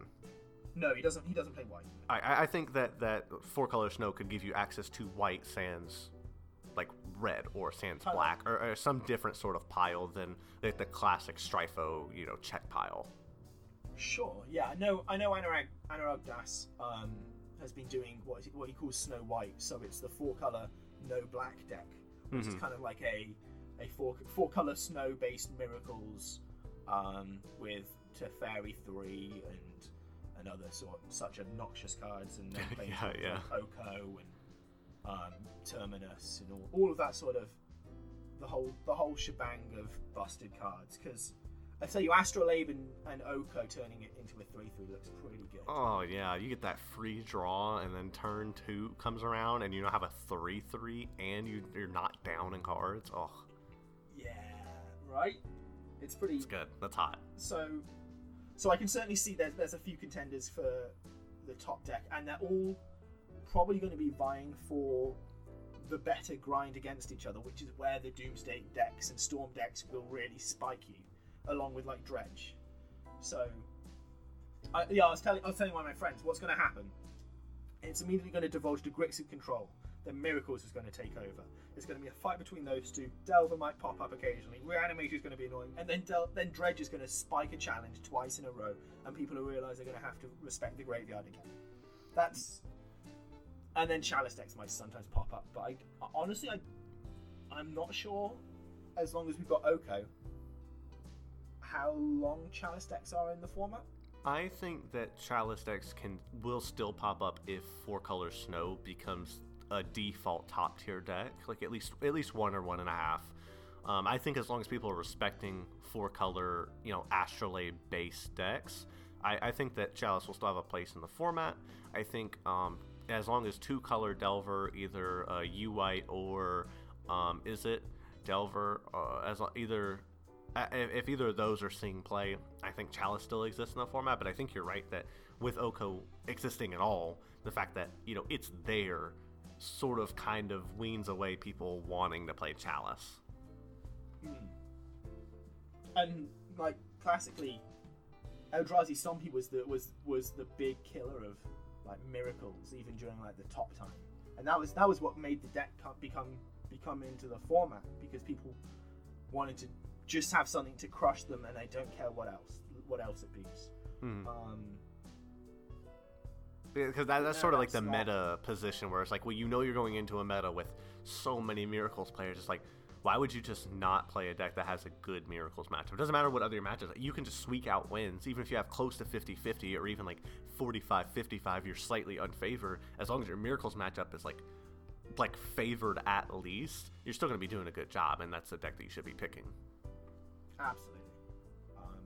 No, he doesn't. He doesn't play white. I- I I think that that four color snow could give you access to white sands, like red or sans Kinda black or, or some different sort of pile than the, the classic Stryfo, you know, check pile. Sure. Yeah, I know. I know. Anurag Anurag Das um, has been doing what is it, what he calls Snow White. So it's the four color no black deck, which is Mhm. kind of like a a four four color snow based miracles um, with Teferi three and and other sort such obnoxious cards and then playing Yeah, yeah. like Oko and um, Terminus and all, all of that sort of the whole the whole shebang of busted cards because. I tell you, Astrolabe and, and Oko turning it into a 3 3 looks pretty good. Oh yeah, you get that free draw, and then turn two comes around, and you don't have a three three, and you you're not down in cards. Oh, Yeah, right? It's pretty. it's good. That's hot. So, so I can certainly see there's, there's a few contenders for the top deck, and they're all probably going to be vying for the better grind against each other, which is where the Doomsday decks and Storm decks will really spike you, along with like Dredge. So, I, yeah, I was telling I was telling one of my friends what's going to happen. It's immediately going to divulge to Grixis control. Then Miracles is going to take over. It's going to be a fight between those two. Delver might pop up occasionally. Reanimator is going to be annoying, and then Del- then Dredge is going to spike a challenge twice in a row, and people will realise they're going to have to respect the graveyard again. That's and then Chalice decks might sometimes pop up, but I honestly I I'm not sure. As long as we've got Oko, how long Chalice decks are in the format? I think that Chalice decks can will still pop up if four color snow becomes a default top tier deck, like at least at least one or one and a half. Um, I think as long as people are respecting four color, you know, Astrolabe based decks, I, I think that Chalice will still have a place in the format. I think um, as long as two color Delver, either uh, U White or um, is it Delver, uh, as either if either of those are seeing play, I think Chalice still exists in the format. But I think you're right that with Oko existing at all, the fact that you know it's there sort of kind of weans away people wanting to play Chalice. Hmm. And like classically, Eldrazi Stompy was the was was the big killer of like miracles, even during like the top time, and that was that was what made the deck become become into the format because people wanted to just have something to crush them, and they don't care what else what else it beats. Hmm. Um, Because that, that's Yeah, sort of like the meta position where it's like, well, you know, you're going into a meta with so many Miracles players. It's like, why would you just not play a deck that has a good Miracles matchup? It doesn't matter what other matches. You can just squeak out wins, even if you have close to 50-50 or even like 45-55. You're slightly unfavored as long as your Miracles matchup is like like favored at least. You're still going to be doing a good job, and that's the deck that you should be picking. Absolutely. Um,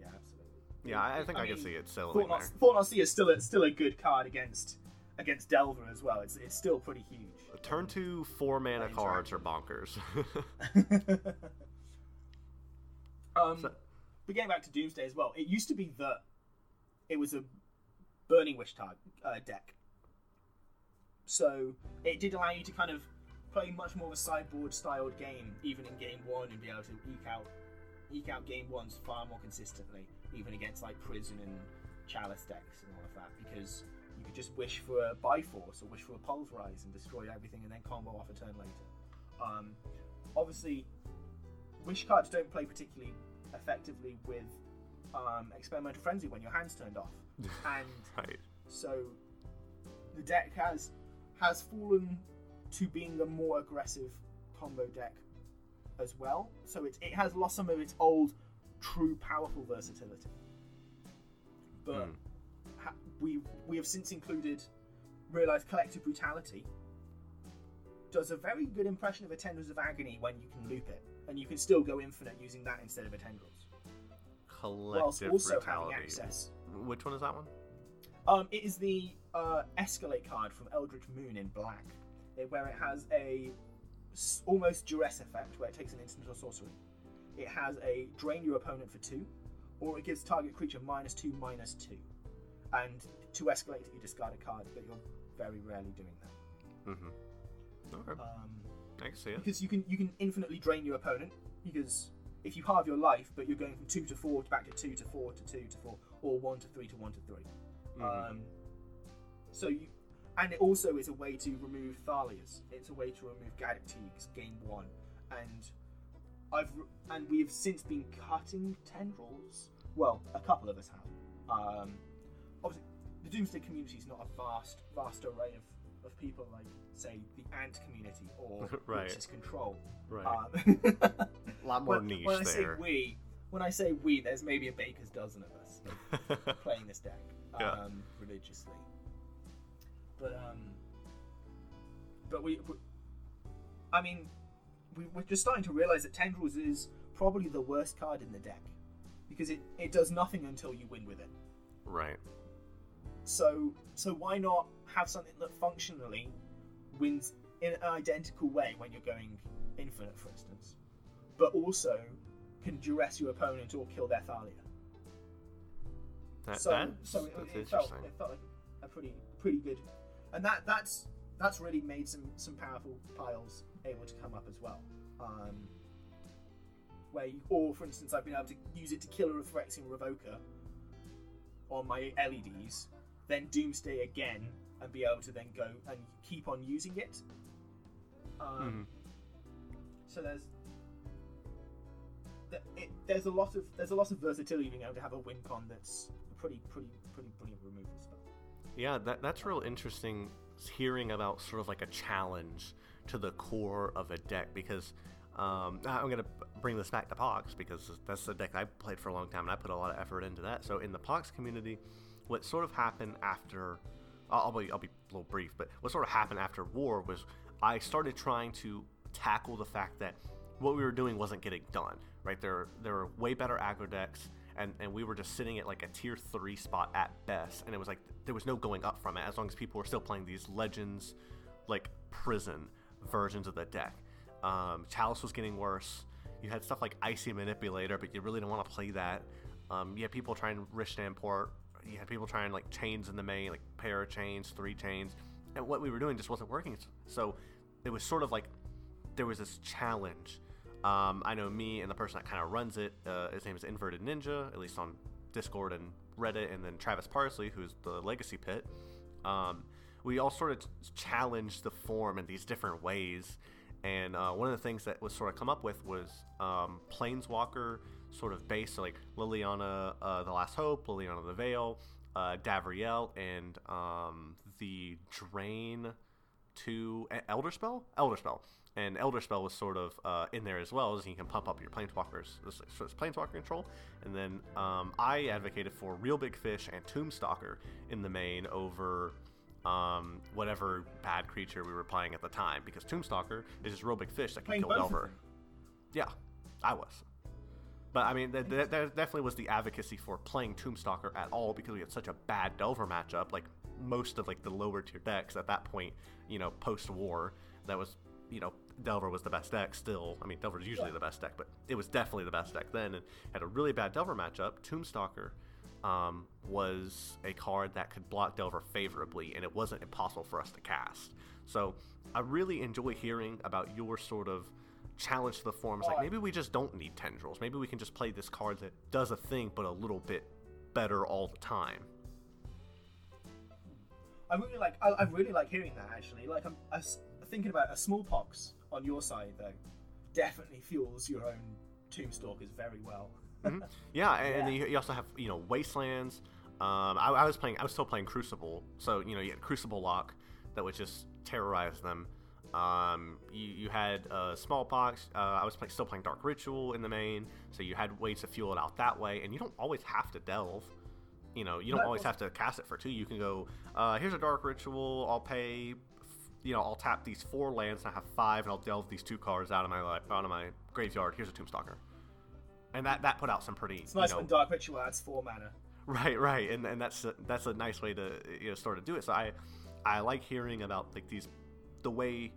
yeah, absolutely. Yeah, I, I think I, can mean, see it still in Thought there. Not, Thought Not See is still a, still a good card against against Delver as well. It's it's still pretty huge. Turn two four mana cards are bonkers. um, So- but getting back to Doomsday as well, it used to be that it was a Burning Wish tar- uh, deck, so it did allow you to kind of play much more of a sideboard styled game, even in game one, and be able to eke out eke out game ones far more consistently, even against like Prison and Chalice decks and all of that, because you could just wish for a Biforce or wish for a Pulverize and destroy everything, and then combo off a turn later. Um, obviously, wish cards don't play particularly effectively with um, experimental frenzy when your hand's turned off, and right. so the deck has has fallen to being a more aggressive combo deck as well. So it, it has lost some of its old true powerful versatility. But Hmm. ha- we we have since included realized collective brutality does a very good impression of a tendrils of agony when you can loop it and you can still go infinite using that instead of a tendrils Collective also Brutality. having access. Which one is that one? Um, it is the uh, Escalate card from Eldritch Moon in black, where it has a almost duress effect, where it takes an instant or sorcery. It has a drain your opponent for two, or it gives target creature minus two, minus two. And to escalate it, you discard a card, but you're very rarely doing that. Mm-hmm. Okay, Um, I can see it. because you can you can infinitely drain your opponent because if you halve your life but you're going from two to four back to two to four to two to four or one to three to one to 3 Mhm. um, so you and it also is a way to remove thalias it's a way to remove Gaddock Teegs gain one and I've re- and we've since been cutting tendrils well a couple of us have um, obviously the Doomsday community is not a vast vast array of, of people like say the ant community or Right. Witch's control Right. um, a lot more when, niche when I say we, when I say we, there's maybe a baker's dozen of us playing this deck um, Yeah. religiously. But um, but we, we I mean, we, we're just starting to realize that tendrils is probably the worst card in the deck because it, it does nothing until you win with it. right. So so why not have something that functionally wins in an identical way when you're going infinite, for instance, but also can duress your opponent or kill their Thalia. That, so that's, so it, it felt it felt like a pretty pretty good, and that that's that's really made some some powerful piles able to come up as well. Um, where you, or for instance, I've been able to use it to kill a Phyrexian Revoker on my LEDs, then Doomsday again, and be able to then go and keep on using it. Um, Mhm. So there's it, there's a lot of there's a lot of versatility being able to have a win con that's a pretty pretty pretty brilliant removal spell. Yeah, that that's real interesting hearing about sort of like a challenge to the core of a deck because um, I'm gonna bring this back to Pox because that's the deck I played for a long time and I put a lot of effort into that. So in the Pox community, what sort of happened after I'll be I'll be a little brief, but what sort of happened after war was I started trying to tackle the fact that what we were doing wasn't getting done. Right there, there were way better aggro decks, and and we were just sitting at like a tier three spot at best, and it was like there was no going up from it as long as people were still playing these legends, like prison versions of the deck. Um, Chalice was getting worse. You had stuff like Icy Manipulator, but you really didn't want to play that. Um, you had people trying Rich Port. You had people trying like chains in the main, like pair of chains, three chains, and what we were doing just wasn't working. So it was sort of like there was this challenge. Um, I know me and the person that kind of runs it. Uh, his name is Inverted Ninja, at least on Discord and Reddit, and then Travis Parsley, who's the Legacy Pit. Um, we all sort of challenged the form in these different ways, and uh, one of the things that was sort of come up with was um, Planeswalker sort of base, so like Liliana, uh, the Last Hope, Liliana the Veil, uh, Davriel, and um, the Drain to Elder Spell, Elder Spell, and Elder Spell was sort of uh, in there as well, as you can pump up your Planeswalkers, this- so it's Planeswalker control. And then um, I advocated for Real Big Fish and Tombstalker in the main over um, whatever bad creature we were playing at the time, because Tombstalker is just Real Big Fish that can kill Delver. Yeah, I was. But I mean, that, that, that definitely was the advocacy for playing Tombstalker at all because we had such a bad Delver matchup. Like most of like the lower tier decks at that point, you know, post war, that was, you know, Delver was the best deck still. I mean, Delver is usually Yeah. the best deck, but it was definitely the best deck then. And had a really bad Delver matchup. Tombstalker um, was a card that could block Delver favorably, and it wasn't impossible for us to cast. So I really enjoy hearing about your sort of challenge to the forms. Like Oh, maybe we just don't need tendrils. Maybe we can just play this card that does a thing, but a little bit better all the time. I really like. I, I really like hearing that actually. Like I'm, I was thinking about a smallpox on your side though. Definitely fuels your own Tombstalkers very well. Mhm. Yeah, and, Yeah. you, you also have you know wastelands. Um, I, I was playing. I was still playing Crucible, so you know you had Crucible Lock that would just terrorize them. Um, you, you had uh, Smallpox. Uh, I was play, still playing Dark Ritual in the main, so you had ways to fuel it out that way, and you don't always have to delve. You know, you don't always have to cast it for two. You can go. Uh, here's a Dark Ritual. I'll pay. You know, I'll tap these four lands and I have five, and I'll delve these two cards out of my out of my graveyard. Here's a Tombstalker and that that put out some pretty. It's nice you know, when Dark Ritual adds four mana. Right, right, and and that's a, that's a nice way to you know sort of do it. So I I like hearing about like these the way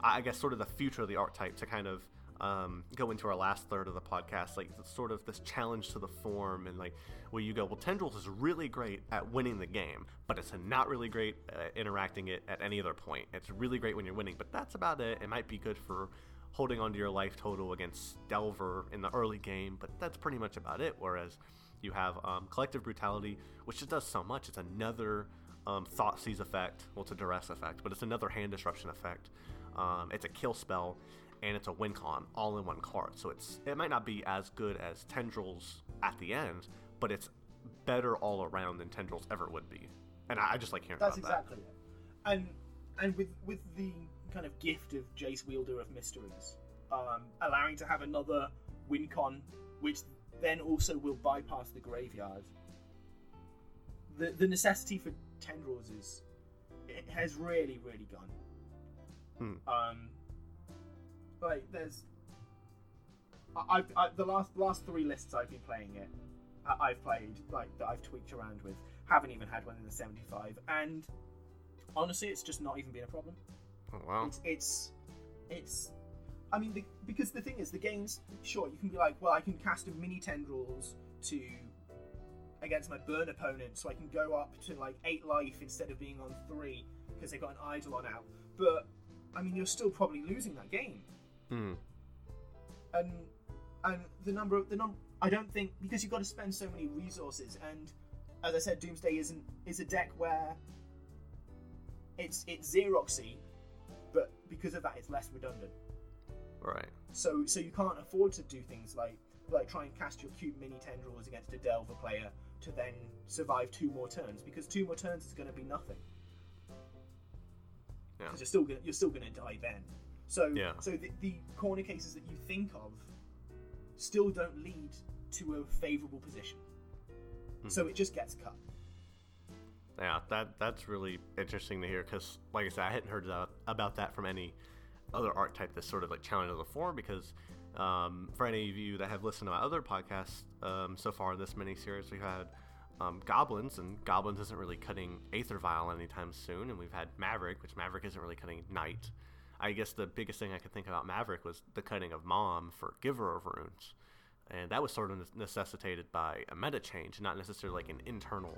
I guess sort of the future of the archetype to kind of um, go into our last third of the podcast, like sort of this challenge to the form and like where you go, well, Tendrils is really great at winning the game, but it's not really great at interacting it at any other point. It's really great when you're winning, but that's about it. It might be good for holding onto your life total against Delver in the early game, but that's pretty much about it. Whereas you have um, Collective Brutality, which just does so much. It's another um, Thoughtseize effect. Well, it's a Duress effect, but it's another hand disruption effect. Um, it's a kill spell, and it's a win con all in one card. So it's it might not be as good as Tendrils at the end, but it's better all around than Tendrils ever would be. And I, I just like hearing That's exactly it. And and with with the kind of gift of Jace Wielder of Mysteries, um, allowing to have another win con, which then also will bypass the graveyard. The the necessity for tendrils is it has really really gone. Hmm. Um, like there's, I, I, I the last last three lists I've been playing it, I, I've played like that I've tweaked around with. Haven't even had one in the 75, and honestly, it's just not even been a problem. Oh, wow. It's it's it's. I mean, the, because the thing is, the games. Sure, you can be like, well, I can cast a mini tendrils to against my burn opponent, so I can go up to like eight life instead of being on three because they've got an Eidolon out. But I mean, you're still probably losing that game, Hmm. and and the number of the number. I don't think because you've got to spend so many resources, and as I said, Doomsday isn't is a deck where it's it's Xeroxy, but because of that, it's less redundant. Right. So so you can't afford to do things like like try and cast your cute mini tendrils against a Delver player to then survive two more turns because two more turns is going to be nothing. Yeah. Because you're still gonna, you're still going to die then. So Yeah. so the, the corner cases that you think of still don't lead to a favourable position. Hmm. So it just gets cut. Yeah, that that's really interesting to hear because, like I said, I hadn't heard that, about that from any other archetype that's sort of like challenge the form. Because um, for any of you that have listened to my other podcasts um, so far in this mini series, we've had um, goblins, and goblins isn't really cutting Aether Vial anytime soon, and we've had Maverick, which Maverick isn't really cutting Knight. I guess the biggest thing I could think about Maverick was the cutting of Mom for Giver of Runes, and that was sort of necessitated by a meta change, not necessarily like an internal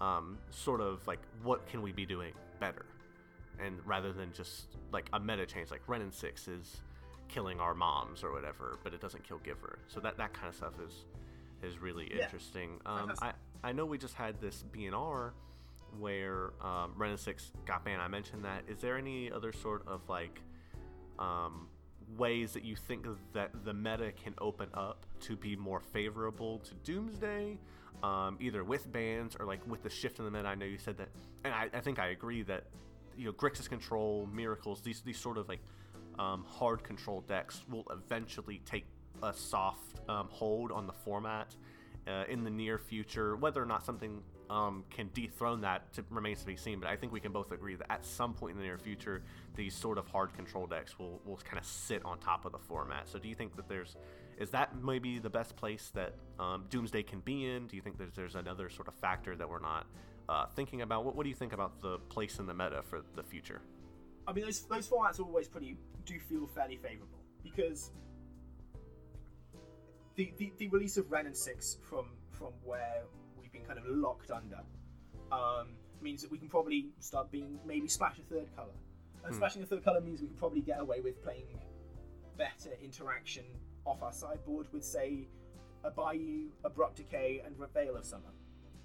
um, sort of like what can we be doing better? And rather than just like a meta change like Wrenn and Six is killing our moms or whatever but it doesn't kill giver. So that that kind of stuff is is really Yeah. interesting. Um, I, I know we just had this bnr where um, six got banned i mentioned that is there any other sort of like um, ways that you think that the meta can open up to be more favorable to Doomsday, um, either with bans or like with the shift in the meta. I know you said that, and I, I think I agree that you know Grixis control, miracles, these these sort of like um, hard control decks will eventually take a soft um, hold on the format uh, in the near future. Whether or not something um, can dethrone that to, remains to be seen. But I think we can both agree that at some point in the near future, these sort of hard control decks will, will kind of sit on top of the format. So do you think that there's is that maybe the best place that um, Doomsday can be in? Do you think there's there's another sort of factor that we're not uh, thinking about? What, what do you think about the place in the meta for the future? I mean, those those formats always pretty do feel fairly favourable because the, the the release of Wrenn and Six from from where kind of locked under um, means that we can probably start being maybe splash a third color, and Hmm. splashing a third color means we can probably get away with playing better interaction off our sideboard with say a Bayou, Abrupt Decay, and Veil of Summer,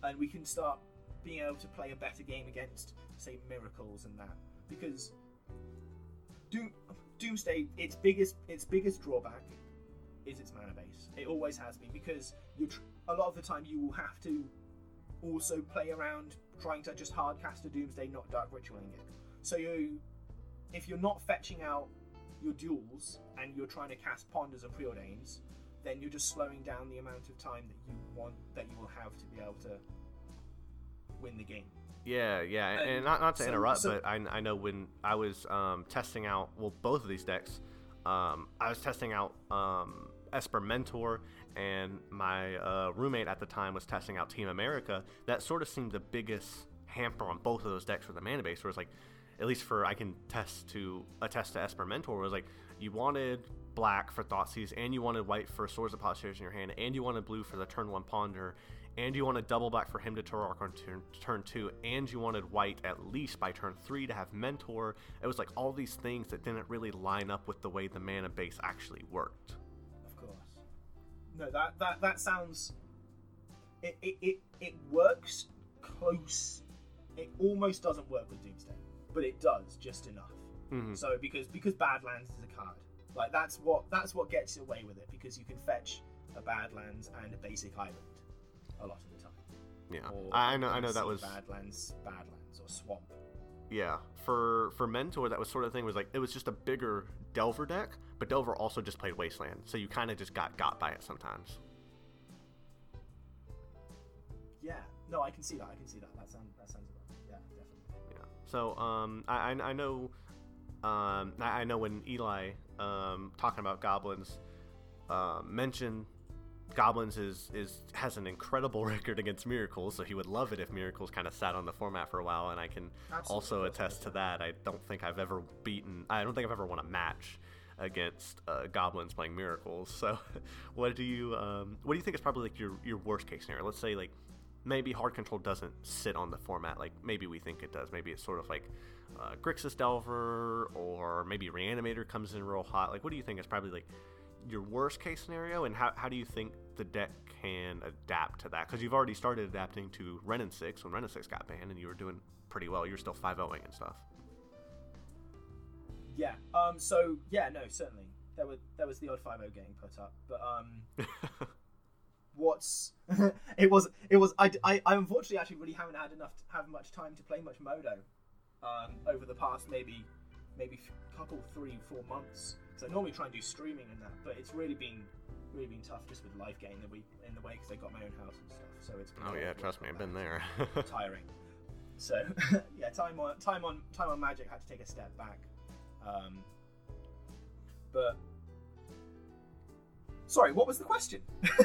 and we can start being able to play a better game against say Miracles and that because Doom, Doomsday, its biggest its biggest drawback is its mana base. It always has been because you tr- a lot of the time you will have to also play around trying to just hard cast a Doomsday, not Dark Ritualing it. So you, if you're not fetching out your duels and you're trying to cast Ponders and Preordains, then you're just slowing down the amount of time that you want that you will have to be able to win the game. Yeah, yeah, and, And not, not to so- interrupt, so- but I, I know when I was um, testing out, well, both of these decks, um, I was testing out um, Esper Mentor, and my uh, roommate at the time was testing out Team America. That sort of seemed the biggest hamper on both of those decks for the mana base. Where it's like, at least for I can test to attest to Esper Mentor was like you wanted black for Thoughtseize, and you wanted white for Swords of Plowshares in your hand, and you wanted blue for the turn one Ponder, and you wanted double black for Hymn to Tourach on turn, turn two, and you wanted white at least by turn three to have Mentor. It was like all these things that didn't really line up with the way the mana base actually worked. No, that that that sounds. It it it, it works close. It almost doesn't work with Doomsday, but it does just enough. Mhm. So because because Badlands is a card, like that's what that's what gets away with it because you can fetch a Badlands and a basic island a lot of the time. Yeah, Or I I know. I know that was Badlands, Badlands, or Swamp. yeah. For for Mentor, that was sort of thing was like it was just a bigger Delver deck, but Delver also just played Wasteland, so you kind of just got got by it sometimes. Yeah, no, I can see that. I can see that. That sounds that sounds about. Yeah, definitely. Yeah. So um, I I, know um, I, I know when Eli um talking about goblins uh, mentioned goblins is is has an incredible record against miracles, so he would love it if miracles kind of sat on the format for a while, and I can Absolutely, also attest to that. I don't think I've ever beaten. I don't think I've ever won a match against uh, goblins playing miracles. So, what do you um, what do you think is probably like your your worst case scenario? Let's say like maybe hard control doesn't sit on the format like maybe we think it does. Maybe it's sort of like uh, Grixis Delver or maybe Reanimator comes in real hot. Like, what do you think is probably like your worst case scenario, and how, how do you think the deck can adapt to that? Because you've already started adapting to Wrenn and Six when Wrenn and Six got banned, and you were doing pretty well. You were still 5 0ing and stuff. Yeah. Um. So yeah, no, certainly there were there was the odd five O getting put up, but um, what's it was it was I, I, I unfortunately actually really haven't had enough to have much time to play much Modo, um, over the past maybe maybe couple three four months. Because I normally try and do streaming and that, but it's really been really been tough just with life getting in the week in the way because I got my own house and stuff. So it's been oh yeah, trust me, I've been there. tiring. So yeah, time on time on time on Magic had to take a step back. Um, but sorry, what was the question?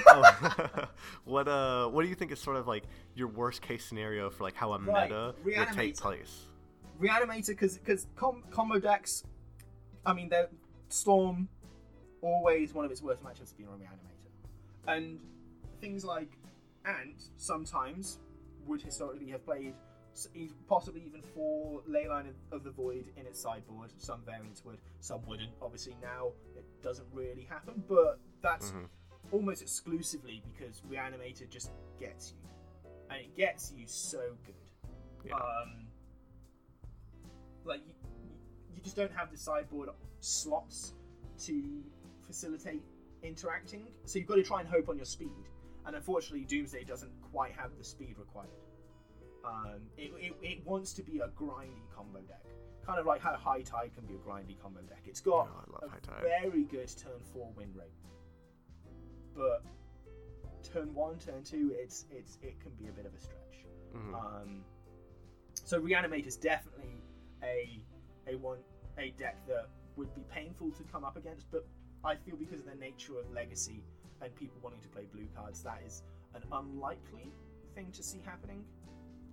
Oh. what uh, what do you think is sort of like your worst case scenario for like how a Right, meta would take place? Reanimator, because because com- combo decks, I mean, they're Storm. Always one of its worst matchups has been on Reanimator, and things like Ant sometimes would historically have played possibly even for Leyline of- of the Void in its sideboard. Some variants would, some wouldn't. Obviously now it doesn't really happen, but that's Mhm. almost exclusively because Reanimator just gets you, and it gets you so good. Yeah. Um, like you, you just don't have the sideboard slots to facilitate interacting, so you've got to try and hope on your speed. And unfortunately, Doomsday doesn't quite have the speed required. Um, it, it, it wants to be a grindy combo deck, kind of like how High Tide can be a grindy combo deck. It's got Oh, a very good turn four win rate, but turn one, turn two, it's it's it can be a bit of a stretch. Mhm. Um, so reanimate is definitely a a one a deck that would be painful to come up against, but I feel because of the nature of legacy and people wanting to play blue cards, that is an unlikely thing to see happening.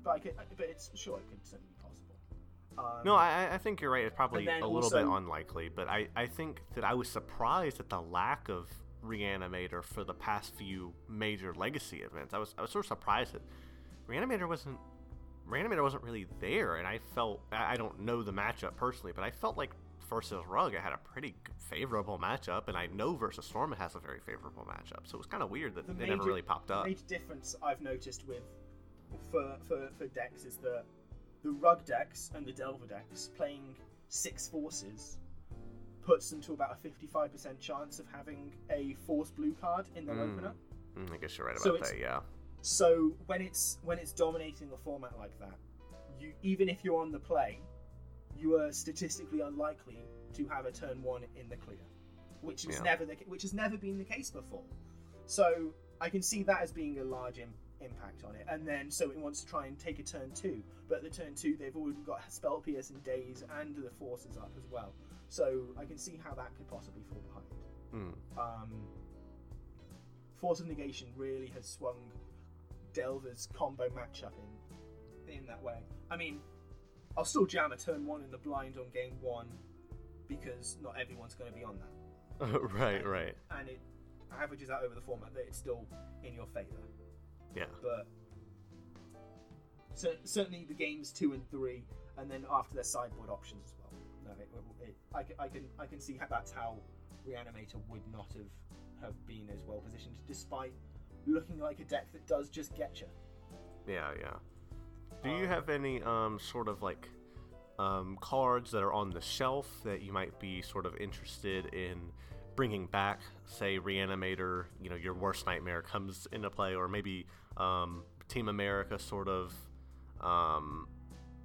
But I could, but it's sure it could certainly be possible. Um, No, I, I think you're right. It's probably a little bit unlikely, but I, I think that I was surprised at the lack of Reanimator for the past few major legacy events. I was I was sort of surprised that Reanimator wasn't Reanimator wasn't really there, and I felt I I don't know the matchup personally, but I felt like versus Rug it had a pretty favorable matchup, and I know versus Storm it has a very favorable matchup. So it was kind of weird that The they never really popped up. The major difference I've noticed with for, for, for decks is that the rug decks and the delver decks playing six forces puts them to about a 55% chance of having a force blue card in their Mm. opener. Mm, I guess you're right So about that. Yeah. So when it's when it's dominating a format like that, you even if you're on the play, you are statistically unlikely to have a turn one in the clear, which was Yeah. never the, which has never been the case before. So I can see that as being a large impact on it. And then so it wants to try and take a turn two, but at the turn two they've already got spell pierce and Daze and the forces up as well. So I can see how that could possibly fall behind. Mm. Um, Force of Negation really has swung Delver's combo matchup in in that way. I mean, I'll still jam a turn one in the blind on game one because not everyone's going to be on that, right, right. and it averages out over the format that it's still in your favour. Yeah. But cer- certainly the games two and three, and then after their sideboard options as well. No, it, it, I, can, I can I can see how that's how Reanimator would not have have been as well positioned, despite looking like a deck that does just get you. Yeah, yeah. Do you Um, have any um sort of like um cards that are on the shelf that you might be sort of interested in bringing back? Say Reanimator, you know, your worst nightmare comes into play, or maybe um Team America sort of um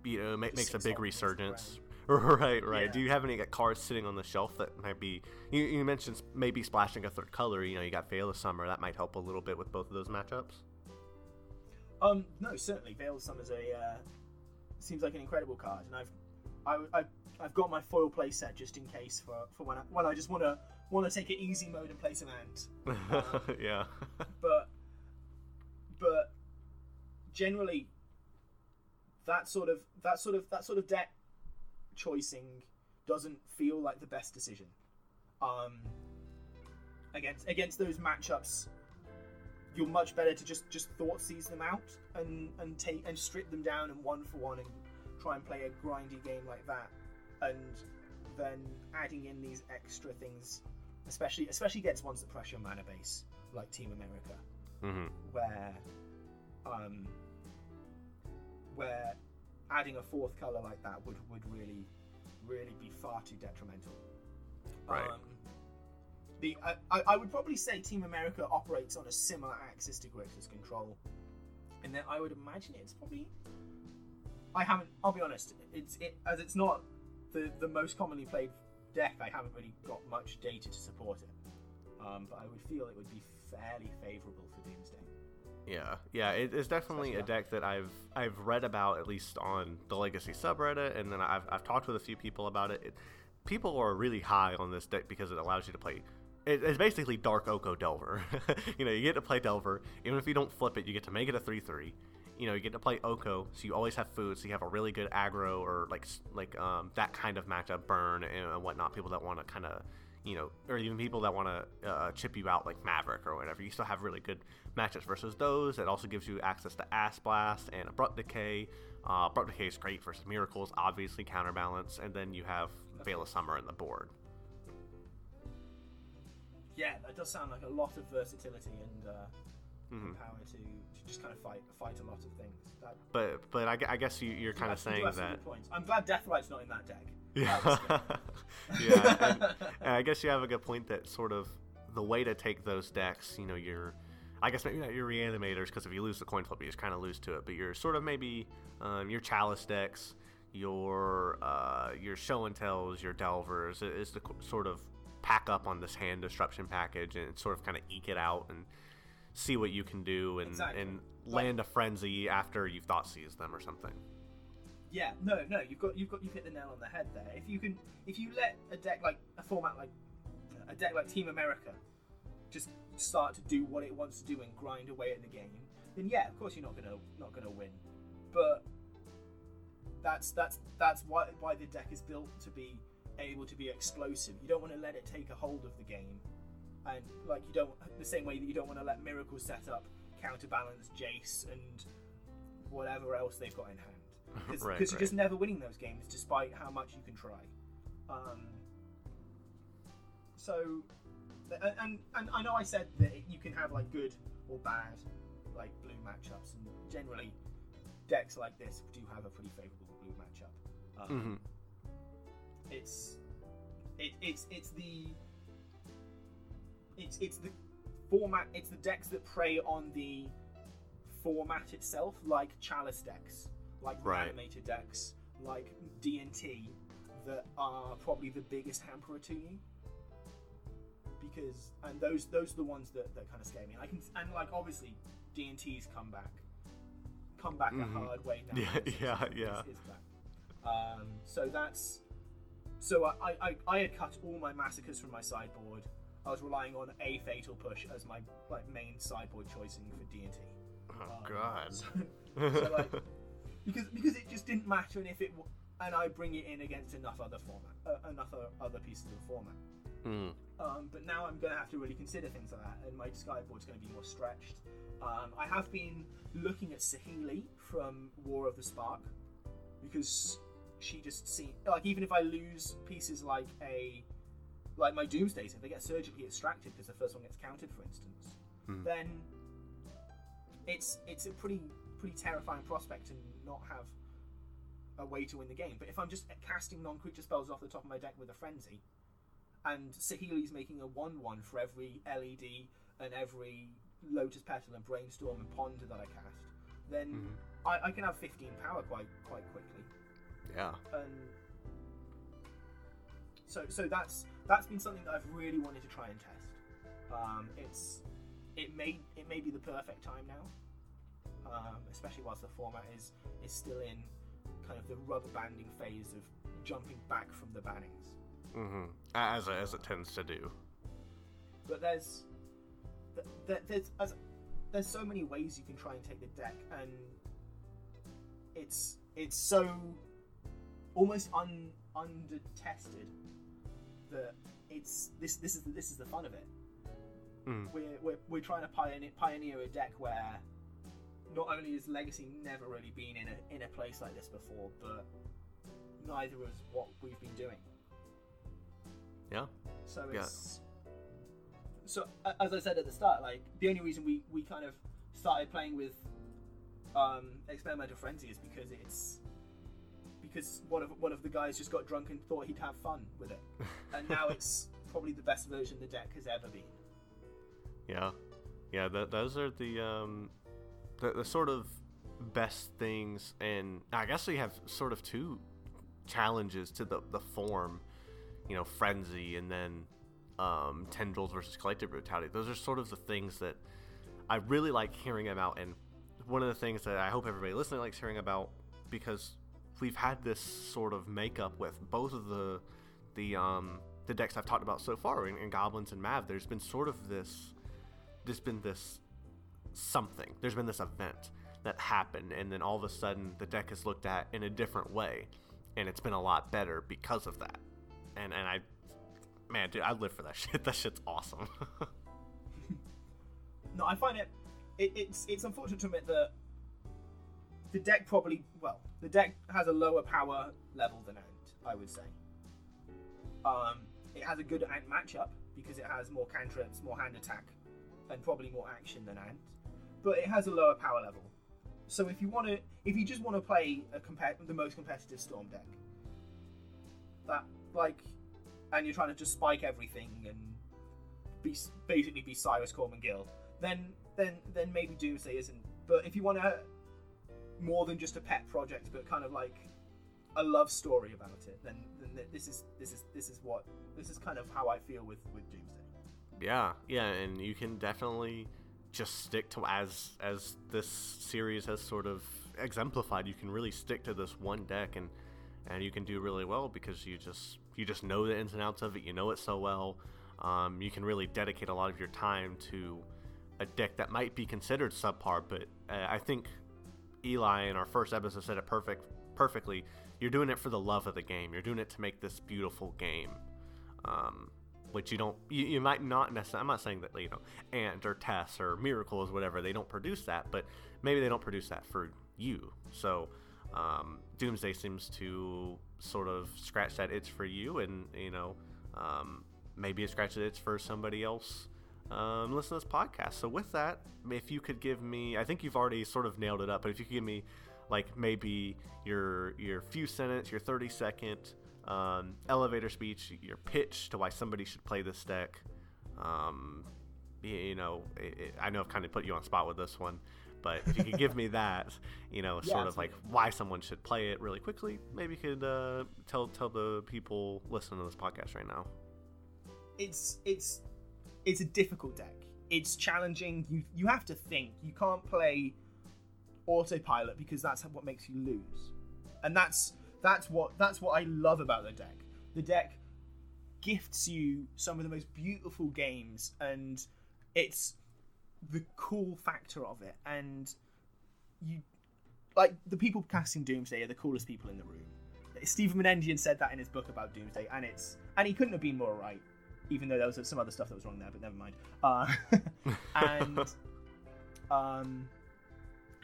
you know ma- makes a big resurgence. Right, right. Yeah. Do you have any cards sitting on the shelf that might be? You, you mentioned maybe splashing a third color. You know, you got Veil of Summer. That might help a little bit with both of those matchups. Um, no, certainly Veil of Summer is a uh, seems like an incredible card, and I've I, I, I've got my foil play set just in case for, for when I, when I just want to want to take it easy mode and play some ant. yeah. but but generally that sort of that sort of that sort of deck choicing doesn't feel like the best decision um against against those matchups you're much better to just just thought seize them out and and take and strip them down and one for one and try and play a grindy game like that and then adding in these extra things especially especially against ones that pressure mana base like team america. Hmm where um where adding a fourth color like that would would really really be far too detrimental. Right. um, the I, I- I would probably say team america operates on a similar axis to grixis control and then i would imagine it's probably i haven't i'll be honest it's it as it's not the the most commonly played deck i haven't really got much data to support it um, but i would feel it would be fairly favorable for doomsday Yeah, yeah, it, it's definitely a deck that I've I've read about at least on the Legacy subreddit, and then I've, I've talked with a few people about it. it. People are really high on this deck because it allows you to play. It, it's basically Dark Oko Delver. you know, you get to play Delver, even if you don't flip it, you get to make it a three-three. You know, you get to play Oko, so you always have food, so you have a really good aggro or like like um, that kind of matchup, burn and, whatnot. People that want to kind of you know, or even people that want to uh, chip you out like Maverick or whatever. You still have really good matchups versus those. It also gives you access to Ass Blast and Abrupt Decay. Uh, Abrupt Decay is great versus Miracles, obviously counterbalance, and then you have Veil of Summer in the board. Yeah, that does sound like a lot of versatility and uh, Mhm. power to just kind of fight fight a lot of things. That, But but I, I guess you, you're kind of saying that. good. I'm glad Deathrite's not in that deck. Yeah, yeah. And, and I guess you have a good point that sort of the way to take those decks, you know, you're, I guess maybe not your reanimators because if you lose the coin flip, you just kind of lose to it. But you're sort of maybe um, your chalice decks, your uh, your show and tells, your delvers is to sort of pack up on this hand disruption package and sort of kind of eke it out and see what you can do and Exactly. and Like- land a frenzy after you've thought seized them or something. Yeah, no, no, you've got you've got you've hit the nail on the head there. If you can, if you let a deck like a format like a deck like Team America just start to do what it wants to do and grind away at the game, then yeah, of course you're not gonna not gonna win. But that's that's that's why why the deck is built to be able to be explosive. You don't want to let it take a hold of the game, and like you don't the same way that you don't want to let Miracle set up counterbalance Jace and whatever else they've got in hand because Right, you're just never winning those games despite how much you can try. Um, so, and, and and I know I said that you can have like good or bad like blue matchups, and generally decks like this do have a pretty favorable blue matchup. Um, hmm It's it, it's it's the it's it's the format. It's the decks that prey on the format itself, like Chalice decks, like Right. Reanimator decks, like D and T, that are probably the biggest hamperer to you. Because and those those are the ones that, that kind of scare me. And I can and like obviously D and T's come back, come back Mhm. a hard way now. Yeah, yeah, yeah. Is, is. Um, so that's so I, I, I had cut all my massacres from my sideboard. I was relying on a fatal push as my like main sideboard choicing for D and T. Oh God. So, so, like, because because it just didn't matter, and if it w- and I bring it in against enough other format, uh, enough other, pieces of the format. Hmm. Um, but now I'm going to have to really consider things like that, and my sideboard's going to be more stretched. Um, I have been looking at Saheeli from War of the Spark because she just seems like even if I lose pieces like a like my Doomsdays, if they get surgically extracted because the first one gets counted, for instance, Hmm. then it's it's a pretty pretty terrifying prospect to not have a way to win the game. But if I'm just casting non-creature spells off the top of my deck with a frenzy, and Saheeli's making a one-one for every LED and every Lotus Petal and Brainstorm and Ponder that I cast, then Mhm. I, I can have 15 power quite quite quickly. Yeah. And so so that's that's been something that I've really wanted to try and test. Um, it's it may it may be the perfect time now, um, especially whilst the format is is still in kind of the rubber banding phase of jumping back from the bannings. hmm As as it tends to do. But there's th- th- there's as, there's so many ways you can try and take the deck, and it's it's so almost un undertested that it's this this is the, this is the fun of it. Mm. We're, we're we're trying to pioneer pioneer a deck where not only has Legacy never really been in a in a place like this before, but neither is what we've been doing. Yeah. So Yeah. so as I said at the start, like the only reason we we kind of started playing with um, experimental frenzy is because it's because one of one of the guys just got drunk and thought he'd have fun with it, and now it's probably the best version the deck has ever been. Yeah, yeah. Those are the um, the, the sort of best things, and I guess we have sort of two challenges to the the form. You know, frenzy, and then um, tendrils versus collective brutality. Those are sort of the things that I really like hearing about, and one of the things that I hope everybody listening likes hearing about because we've had this sort of makeup with both of the the um the decks I've talked about so far in, in goblins and mav. There's been sort of this there's been this something. There's been this event that happened, and then all of a sudden the deck is looked at in a different way, and it's been a lot better because of that. And and I, man, dude, I live for that shit. That shit's awesome. No, I find it, it it's it's unfortunate to admit that the deck probably well the deck has a lower power level than Ant. I would say. Um, it has a good Ant matchup because it has more cantrips, more hand attack, and probably more action than Ant. But it has a lower power level. So if you want to, if you just want to play a compet- the most competitive Storm deck, that like, and you're trying to just spike everything and be basically be Cyrus Corman Gill, then then then maybe Doomsday isn't. But if you want to more than just a pet project, but kind of like a love story about it, then then this is this is this is what this is kind of how I feel with with Doomsday. Yeah, yeah, and you can definitely just stick to as as this series has sort of exemplified. You can really stick to this one deck, and and you can do really well because you just you just know the ins and outs of it. You know it so well. Um, you can really dedicate a lot of your time to a deck that might be considered subpar, but uh, I think Eli in our first episode said it perfect perfectly. You're doing it for the love of the game. You're doing it to make this beautiful game. Um, which you don't you, you might not necessarily i'm not saying that you know ant or tess or miracles whatever they don't produce that but maybe they don't produce that for you so um, doomsday seems to sort of scratch that it's for you and you know um, maybe it scratches it's for somebody else um, listen to this podcast so with that if you could give me i think you've already sort of nailed it up but if you could give me like maybe your your few sentence your 30 second um, elevator speech, your pitch to why somebody should play this deck. Um, you, you know, it, it, I know I've kind of put you on spot with this one, but if you could give me that, you know, Yeah, sort of like why someone should play it really quickly, maybe you could uh, tell tell the people listening to this podcast right now. It's it's it's a difficult deck. It's challenging. You you have to think. You can't play autopilot because that's what makes you lose, and that's that's what that's what I love about the deck. The deck gifts you some of the most beautiful games, and it's the cool factor of it. And you like the people casting Doomsday are the coolest people in the room. Stephen Menendian said that in his book about Doomsday, and it's and he couldn't have been more right. Even though there was some other stuff that was wrong there, but never mind. Uh, and um,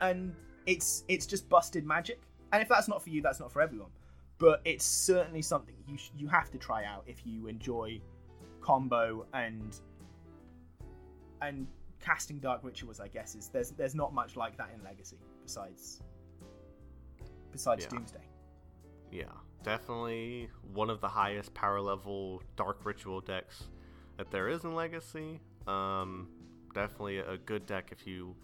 and it's it's just busted magic. And if that's not for you, that's not for everyone. But it's certainly something you sh- you have to try out if you enjoy combo and and casting dark rituals. I guess is there's there's not much like that in Legacy besides besides Yeah. Doomsday. Yeah, definitely one of the highest power level dark ritual decks that there is in Legacy. Um, definitely a good deck if you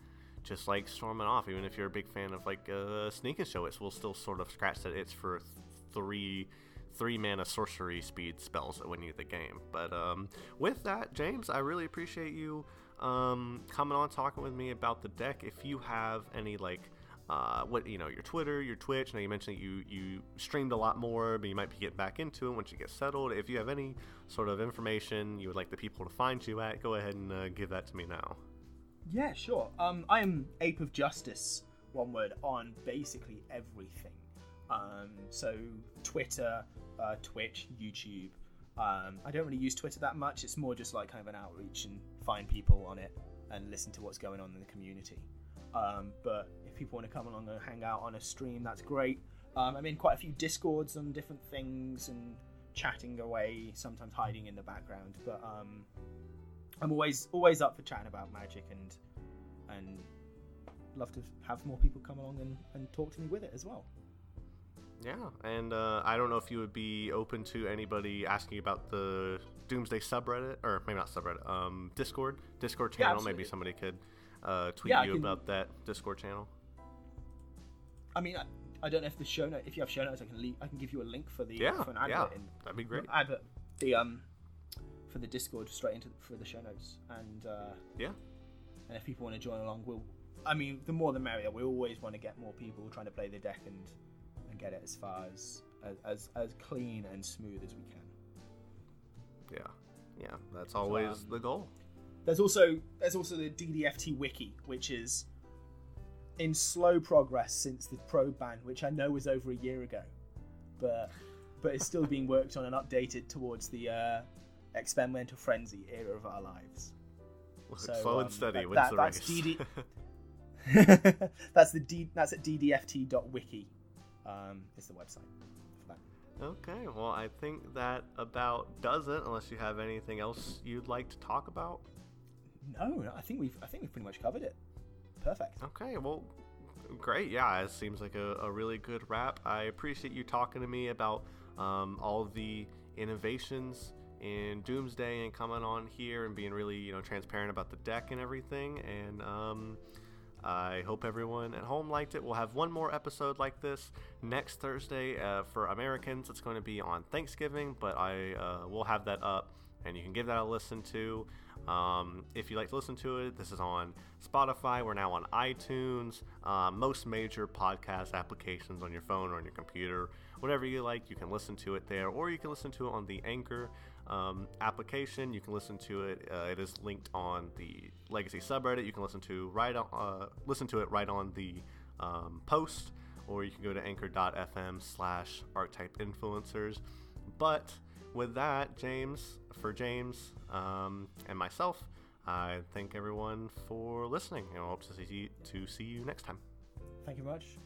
just like storming off. Even if you're a big fan of like uh, Sneak and Show, it will still sort of scratch that it's for th- three three mana sorcery speed spells that win you the game. But um, with that, James, I really appreciate you um, coming on talking with me about the deck. If you have any like uh, what you know, your Twitter, your Twitch. Now you mentioned that you you streamed a lot more, but you might be getting back into it once you get settled. If you have any sort of information you would like the people to find you at, go ahead and uh, give that to me now. Yeah, sure. Um, I am Ape of Justice, one word, on basically everything. Um, so Twitter, uh, Twitch, YouTube. Um, I don't really use Twitter that much. It's more just like kind of an outreach and find people on it and listen to what's going on in the community. Um, but people want to come along and hang out on a stream, that's great. Um, I'm in quite a few discords on different things and chatting away, sometimes hiding in the background. But um, I'm always always up for chatting about magic and and love to have more people come along and, and talk to me with it as well. Yeah, and uh, I don't know if you would be open to anybody asking about the Doomsday subreddit, or maybe not subreddit, um, Discord, Discord Yeah, channel. maybe somebody could uh, tweet Yeah, you can- about that Discord channel. I mean, I, I don't know if the show note, if you have show notes, I can leave, I can give you a link for the Yeah, for an advert yeah, in that'd be great. advert the um for the Discord straight into for the show notes and uh, Yeah, and if people want to join along, we'll. I mean, the more the merrier. We always want to get more people trying to play the deck and and get it as far as as as, as clean and smooth as we can. yeah, yeah. That's always um, the goal. There's also there's also the DDFT wiki, which is in slow progress since the probe ban, which I know was over a year ago, but but it's still being worked on and updated towards the uh, experimental frenzy era of our lives. Look, so, slow and um, steady that- wins that- the that's race. DD that's the D, that's at ddft.wiki. Um, is the website for that. okay, well, I think that about does it. Unless you have anything else you'd like to talk about. No, no, I think we've I think we've pretty much covered it. Perfect. Okay, well, great. Yeah, it seems like a, a really good wrap. I appreciate you talking to me about um, all the innovations in Doomsday and coming on here and being really, you know, transparent about the deck and everything. And um, I hope everyone at home liked it. We'll have one more episode like this next Thursday uh, for Americans. It's going to be on Thanksgiving, but I uh, will have that up, and you can give that a listen to. Um, if you'd like to listen to it, this is on Spotify. We're now on iTunes, uh, most major podcast applications on your phone or on your computer. Whatever you like, you can listen to it there, or you can listen to it on the Anchor um, application. You can listen to it. Uh, it is linked on the Legacy subreddit. You can listen to right on, uh, listen to it right on the um, post, or you can go to anchor.fm slash archetype influencers. But with that, James, for James um, and myself, I thank everyone for listening, and I hope to see you, to see you next time. Thank you much.